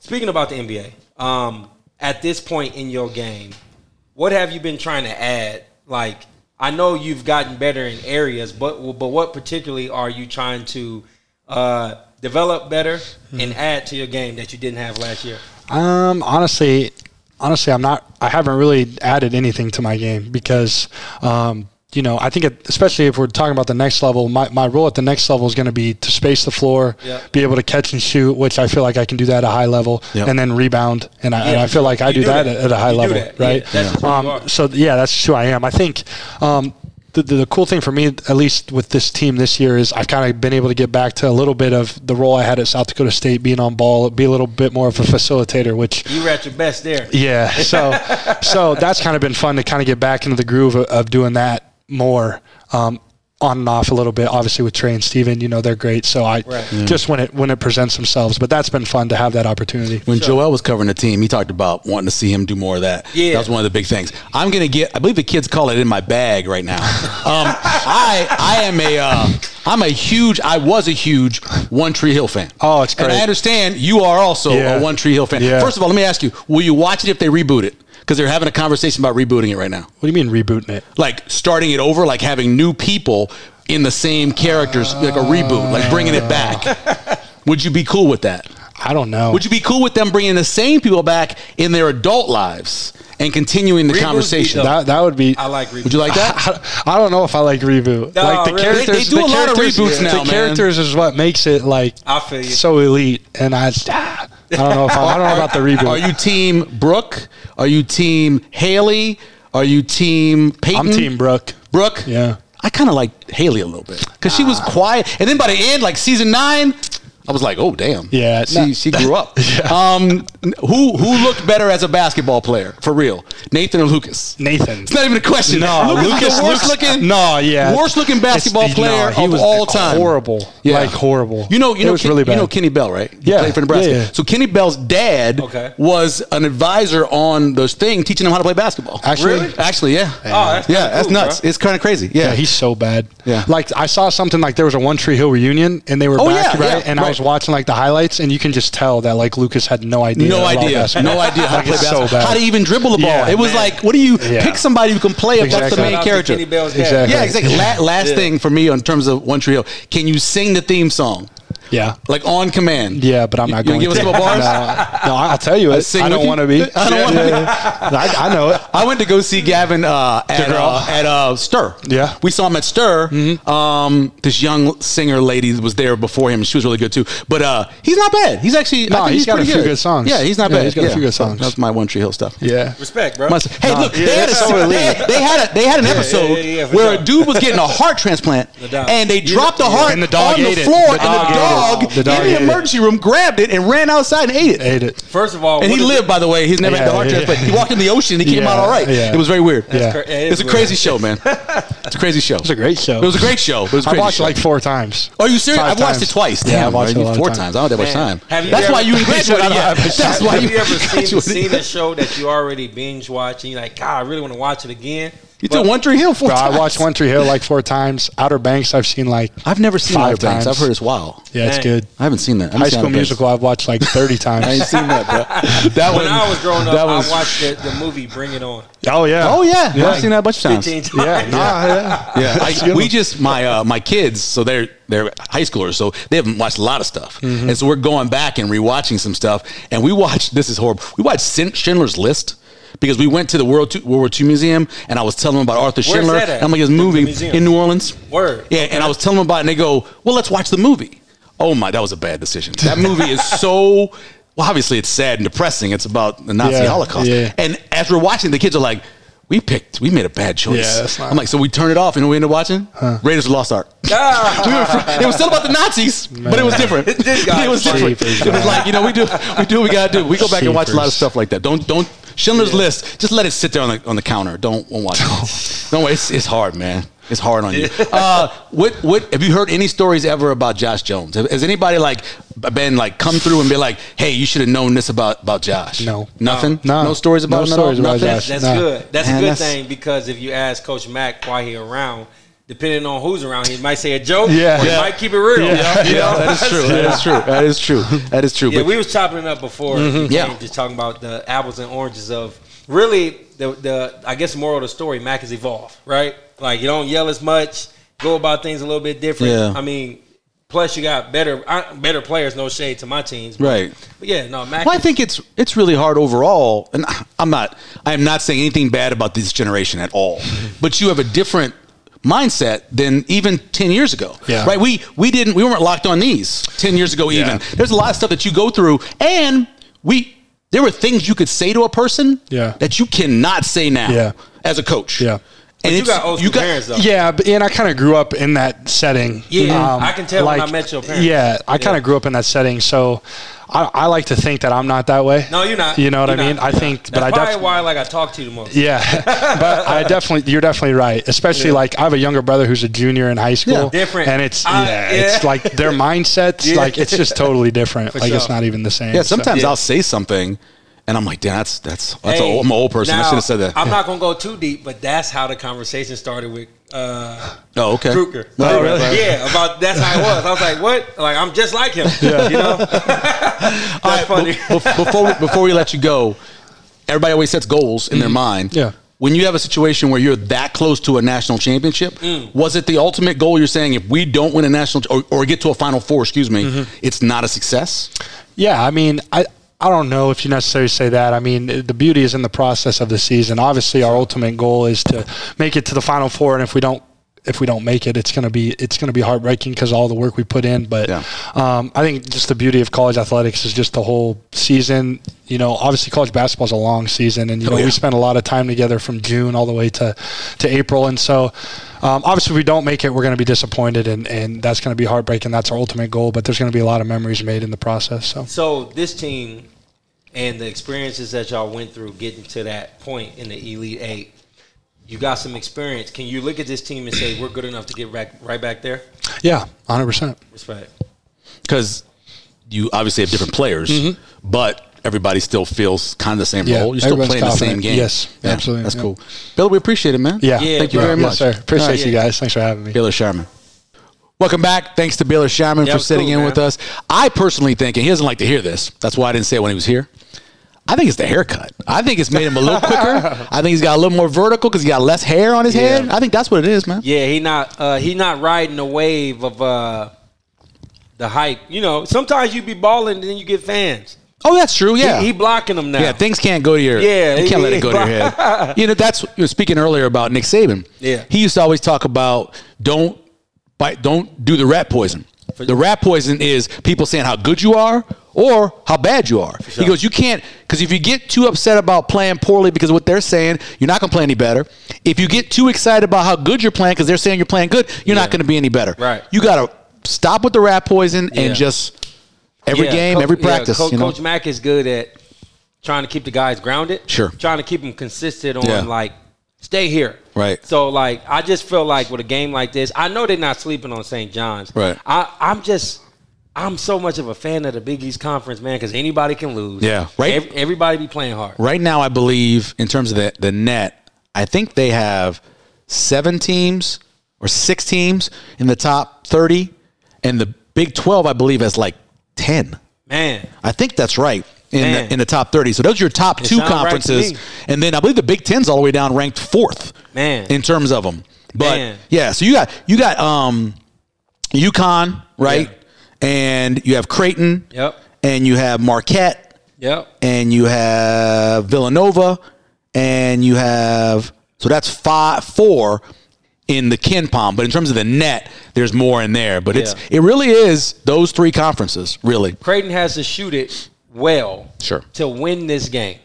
speaking about the NBA? Um, at this point in your game, what have you been trying to add? Like, I know you've gotten better in areas, but but what particularly are you trying to uh, develop better and add to your game that you didn't have last year? Um, honestly, honestly, I'm not. I haven't really added anything to my game because, um, you know, I think it, especially if we're talking about the next level, my, my role at the next level is going to be to space the floor, Yeah. be able to catch and shoot, which I feel like I can do that at a high level, Yep. and then rebound, and I, and I feel like I do, do that, that. at, a high You level, that. Yeah, right? that's just who you um, so yeah, that's just who I am. I think. Um, the, the, the cool thing for me, at least with this team this year, is I've kind of been able to get back to a little bit of the role I had at South Dakota State, being on ball, be a little bit more of a facilitator, which You were at your best there. yeah. So, so that's kind of been fun to kind of get back into the groove of, of doing that more. Um, on and off a little bit, obviously with Trey and Steven, you know they're great. So I Right. just when it when it presents themselves, but that's been fun to have that opportunity. When Joel was covering the team, he talked about wanting to see him do more of that. Yeah. that was one of the big things. I'm gonna get. I believe the kids call it in my bag right now. Um, I I am a uh, I'm a huge. I was a huge One Tree Hill fan. Oh, it's And. I understand you are also Yeah. a One Tree Hill fan. Yeah. First of all, let me ask you: Will you watch it if they reboot it? Because they're having a conversation about rebooting it right now. What do you mean rebooting it? Like starting it over, like having new people in the same characters, like a reboot, like bringing it back. Would you be cool with that? I don't know. Would you be cool with them bringing the same people back in their adult lives and continuing the Reboots be conversation? that that would be. I like reboot. Would you like that? I, I don't know if I like reboot. No, like the really? characters, They- they do the a lot of characters- reboots now, The man. characters is what makes it like I feel you. so elite, and I, ah, I don't know if I, I don't know about the reboot. Are you team Brooke? Are you team Haley? Are you team Peyton? I'm Team Brooke. Brooke. Yeah. I kind of like Haley a little bit because she was quiet, and then by the end, like season nine, I was like, oh damn, Yeah, she no. she grew up. Um, who who looked better as a basketball player for real, Nathan or Lucas? Nathan. It's not even a question. No, Lucas, Lucas, is the worst Lucas- looking. No, yeah, worst looking basketball It's- player no, he of was all time. Horrible, like horrible. You know, you It know, was Ken- really bad. you know Kenny Bell, right? He Yeah. played for Nebraska. Yeah, yeah. So Kenny Bell's dad Okay. was an advisor on those thing, teaching him how to play basketball. Actually, Really? Actually, yeah. Oh, that's yeah, that's cool, nuts. bro. It's kind of crazy. Yeah. Yeah, he's so bad. Yeah. Like I saw something like there was a One Tree Hill reunion and they were Oh, back, yeah, right? yeah, and I was watching like the highlights and you can just tell that like Lucas had no idea. No about idea. No idea how to play basketball. So how to even dribble the ball. Yeah, it was man. like, what do you Yeah. pick somebody who can play above Exactly. the main Shout out to character? Kenny Bell's. Exactly. Yeah, exactly. La- last Yeah. thing for me in terms of One Tree Hill, can you sing the theme song Yeah. like on command? Yeah, but I'm not You going gonna give to. us some bars? No, no, I'll tell you it. sing I don't want to be. I don't wanna be. I, I know it. I went to go see Gavin uh, at uh, at uh, Stir. Yeah. we saw him at Stir. Um, this young singer lady was there before him, and she was really good too. But uh, he's not bad. He's actually No, I think he's got a few good songs. Yeah, he's not Yeah, bad. he's got a few good songs. That's my One Tree Hill stuff. Yeah. Respect, bro. Must- hey, Nah, look, yeah, they, had a, that's so elite. they, they had a, they had an episode yeah, yeah, for where a dude was getting a heart transplant, and they dropped the heart And the dog on the ate it. floor, The and dog the ate dog, it. The dog in ate the it. emergency room grabbed it and ran outside and ate it. Ate it. First of all, And he lived, it- by the way. He's never had the heart yeah. transplant. He walked in the ocean and he came Yeah, out all right. yeah. It was very weird. Yeah. cra- it It's is a crazy show, man. It's a crazy show. It was a great show. It was a great show. It was a I crazy watched show. it like four times. Are you serious? I've watched it twice. Yeah, Damn, I've watched it a lot of four times. times. I don't have that much time. have you That's ever- why you I graduated. don't Yeah, have much that's why you you ever seen, graduated. seen a show that you already binge watch and you're like, God, I really want to watch it again? You took One Tree Hill four Bro, times. I watched One Tree Hill like four times. Outer Banks, I've seen like I've never seen five Outer Banks. times. I've heard it's wild. Yeah, it's good. I haven't seen that. I haven't High School Outer Banks. Musical, I've watched like 30 times. I ain't times. seen that, bro. That When one- I was growing up, that was- I watched the, the movie Bring It On. oh, yeah. Oh yeah, Yeah. I've seen that a bunch of times. times. Yeah, nah, yeah. Yeah, I, we just my uh, my kids, so they're they're high schoolers, so they haven't watched a lot of stuff, Mm-hmm. and so we're going back and rewatching some stuff, and we watched. This is horrible. We watched Sin- Schindler's List. Because we went to the World II, World War II Museum and I was telling them about Arthur Schindler. that at? I'm like, his The- the movie in New Orleans. Word. Yeah, and I was telling them about it and they go, Well, let's watch the movie. Oh my, that was a bad decision. That movie is so well, obviously it's sad and depressing. It's about the Nazi Yeah, Holocaust. yeah. And as we're watching, the kids are like, We picked, we made a bad choice. Yeah, I'm like, so we turn it off and we end up watching Raiders of the Lost Ark. Ah, it was still about the Nazis, but it was different. This it was different. It was like you know we do we do what we gotta do. We go back and watch a lot of stuff like that. Don't don't Schindler's List. Just let it sit there on the on the counter. Don't, don't watch it. Don't. It's it's hard, man. It's hard on you. Uh, what what have you heard any stories ever about Josh Jones? Has anybody like been like come through and be like, hey, you should have known this about about Josh? No. nothing. No. no stories about No him stories at all? about Nothing? Josh. that's Nah. good. That's Man, a good that's- thing because if you ask Coach Mack why he around, depending on who's around, he might say a joke Yeah. or he Yeah. might keep it real. Yeah. You know? that is true. That is true. That is true. That is true. Yeah, But we was chopping it up before. Mm-hmm. Yeah. just talking about the apples and oranges of really the the I guess moral of the story. Mac has evolved, right? Like you don't yell as much, go about things a little bit different. Yeah. I mean, plus you got better better players. No shade to my teams, but, Right. But yeah, no, Mac. Well, I think it's it's really hard overall, and I'm not I am not saying anything bad about this generation at all. But you have a different mindset than even ten years ago. Yeah. Right. We we didn't we weren't locked on these ten years ago. Even there's a lot of stuff that you go through, and we there were things you could say to a person Yeah. that you cannot say now Yeah. as a coach. Yeah. But you it's- got old school parents though. Yeah, but, and I kind of grew up in that setting. Yeah, I um, can tell when I met your parents. Yeah, I kind Yeah. of grew up in that setting, so I, I like to think that I'm not that way. No, you're not. You know what You're I mean? not. I You're think, not. but I definitely. why like I talk to you the most. Yeah, but I definitely, you're definitely right. Especially like I have a younger brother who's a junior in high school. Yeah. Different. and it's I- yeah, yeah. it's like their mindsets. Yeah. Like it's just totally different. like it's not even the same. Yeah. so- Sometimes Yeah. I'll say something, and I'm like, damn, that's that's that's Hey, a, I'm an old person. I should have said that. I'm not gonna go too deep, but that's how the conversation started with uh, oh, okay. Kruger. Oh, really? Yeah, about that's how it was. I was like, what? Like I'm just like him. You know? that's funny. Be- be- before we, before we let you go, everybody always sets goals in their mind. Yeah. when you have a situation where you're that close to a national championship, Mm. was it the ultimate goal? You're saying if we don't win a national or, or get to a Final Four, excuse me, Mm-hmm. it's not a success. Yeah, I mean, I I don't know if you necessarily say that. I mean, the beauty is in the process of the season. Obviously, our ultimate goal is to make it to the Final Four, and if we don't if we don't make it, it's gonna be it's gonna be heartbreaking because all the work we put in. But Yeah. um, I think just the beauty of college athletics is just the whole season. You know, obviously college basketball is a long season, and you know yeah. we spend a lot of time together from June all the way to to April, and so. Um, obviously, if we don't make it, we're going to be disappointed, and, and that's going to be heartbreaking. That's our ultimate goal, but there's going to be a lot of memories made in the process. So, So this team and the experiences that y'all went through getting to that point in the Elite Eight, you got some experience. Can you look at this team and say we're good enough to get back right back there? yeah, 100%. Respect. because you obviously have different players, but everybody still feels kind of the same Mm-hmm. Yeah, role. You're still everyone's playing the same game. Yes, absolutely, That's yeah. cool. Bill, we appreciate it, man. Yeah, Yeah, thank you bro. very yes, much. sir. Appreciate Yeah. you guys. Thanks for having me. Baylor Scheierman. Welcome back. Thanks to Baylor Scheierman Yeah, for sitting cool, in man. with us. I personally think, and he doesn't like to hear this, that's why I didn't say it when he was here. I think it's the haircut. I think it's made him a little quicker. I think he's got a little more vertical because he got less hair on his Yeah. head. I think that's what it is, man. Yeah, he not uh, he not riding the wave of uh, the hype. You know, sometimes you be balling and then you get fans. Oh, that's true. Yeah. He, he blocking them now. Yeah, things can't go to your. Yeah, you can't let it go to your head. You know, that's you know, speaking earlier about Nick Saban. Yeah. he used to always talk about don't bite, don't do the rat poison. The rat poison is people saying how good you are or how bad you are. He goes, you can't because if you get too upset about playing poorly because of what they're saying, you're not going to play any better. If you get too excited about how good you're playing because they're saying you're playing good, you're not going to be any better. Right. You got to stop with the rat poison Yeah. and just every Yeah, game, Co- every yeah, practice. Co- you know? Coach Mack is good at trying to keep the guys grounded. Sure. Trying to keep them consistent on Yeah. like stay here. Right. So like I just feel like with a game like this, I know they're not sleeping on St. John's. Right. I I'm just I'm so much of a fan of the Big East Conference, man, because anybody can lose. Yeah, right. Ev- everybody be playing hard. Right now, I believe in terms of the, the net, I think they have seven teams or six teams in the top 30, and the Big 12, I believe, has like 10. Man. I think that's right in Man. the, in the top 30. So those are your top two sound right conferences. and then I believe the Big 10's all the way down ranked fourth Man. in terms of them. But Man. yeah, so you got you got um UConn, right? And you have Creighton. Yep. And you have Marquette Yep. and you have Villanova, and you have so that's five four in the KenPom. But in terms of the net, there's more in there. But it's Yeah. it really is those three conferences, really. Creighton has to shoot it well Sure. to win this game.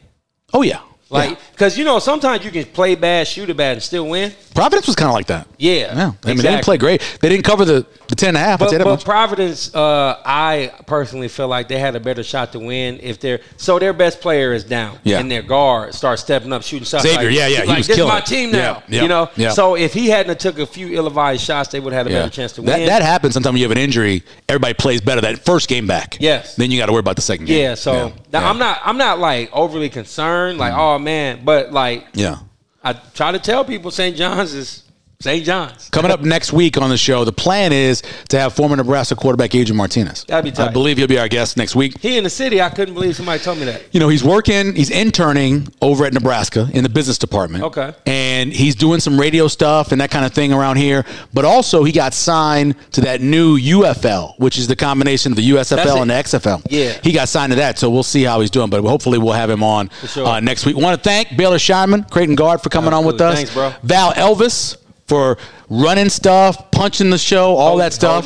Oh yeah, Like, because you know sometimes you can play bad, shoot it bad, and still win. Providence was kind of like that. Yeah, Yeah, I mean they didn't play great. They didn't cover the the ten and a half. But, but. Providence, uh, I personally feel like they had a better shot to win if they're so their best player is down Yeah. and their guard starts stepping up shooting shots. Xavier, like, yeah, yeah, he like was this is killing my team now. Yeah, yeah, you know, yeah. so if he hadn't took a few ill-advised shots, they would have had a better chance to win. that happens sometimes you have an injury. Everybody plays better that first game back. Yes. Then you got to worry about the second game. yeah, so Yeah. now, Yeah. Mm-hmm. I'm not I'm not like overly concerned, like oh man, but like Yeah. I try to tell people St. John's is St. John's. Coming up next week on the show, the plan is to have former Nebraska quarterback Adrian Martinez. That'd be I believe he'll be our guest next week. He in the city. I couldn't believe somebody told me that. You know, he's working, he's interning over at Nebraska in the business department. Okay. And he's doing some radio stuff and that kind of thing around here. But also, he got signed to that new UFL, which is the combination of the USFL and the XFL. Yeah. He got signed to that. So we'll see how he's doing. But hopefully, we'll have him on sure. uh, next week. want to thank Baylor Scheierman, Creighton Guard, for coming on with us. Thanks, bro. Val Elvis for running stuff, punching the show, all Holding- that stuff.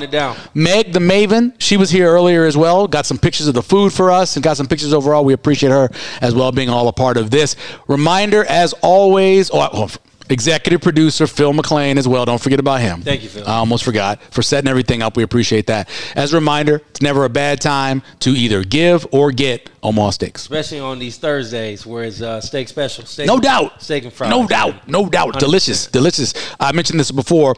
Meg the Maven, she was here earlier as well. Got some pictures of the food for us and got some pictures overall. We appreciate her as well being all a part of this. Reminder, as always, oh, oh, executive producer Phil McLean as well. Don't forget about him. Thank you, Phil. I almost forgot for setting everything up. We appreciate that. As a reminder, it's never a bad time to either give or get Omaha Steaks. especially on these Thursdays where it's uh, steak special. Steak, No doubt. steak and fries. No doubt. No doubt. 100%. Delicious. Delicious. I mentioned this before.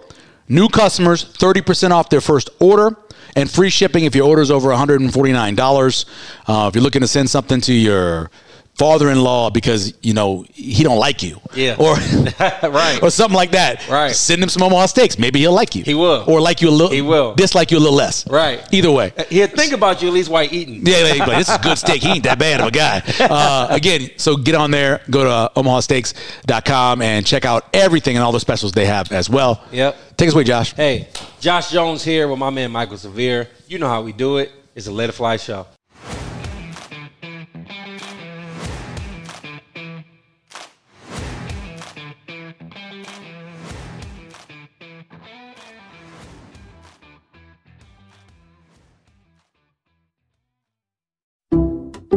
New customers, 30% off their first order and free shipping if your order is over $149. Uh, if you're looking to send something to your father-in-law because you know he don't like you, Yeah. or Right. or something like that. Right. Send him some Omaha steaks. Maybe he'll like you. He will. or like you a little. He will. dislike you a little less. Right. Either way. He'll think about you at least while eating. Yeah, yeah, but this is good steak. He ain't that bad of a guy. Uh, again, so get on there, go to uh, omahasteaks.com and check out everything and all the specials they have as well. Yep. Take us away, Josh. Hey, Josh Jones here with my man Mike'l Severe. You know how we do it. It's a Let It Fly show.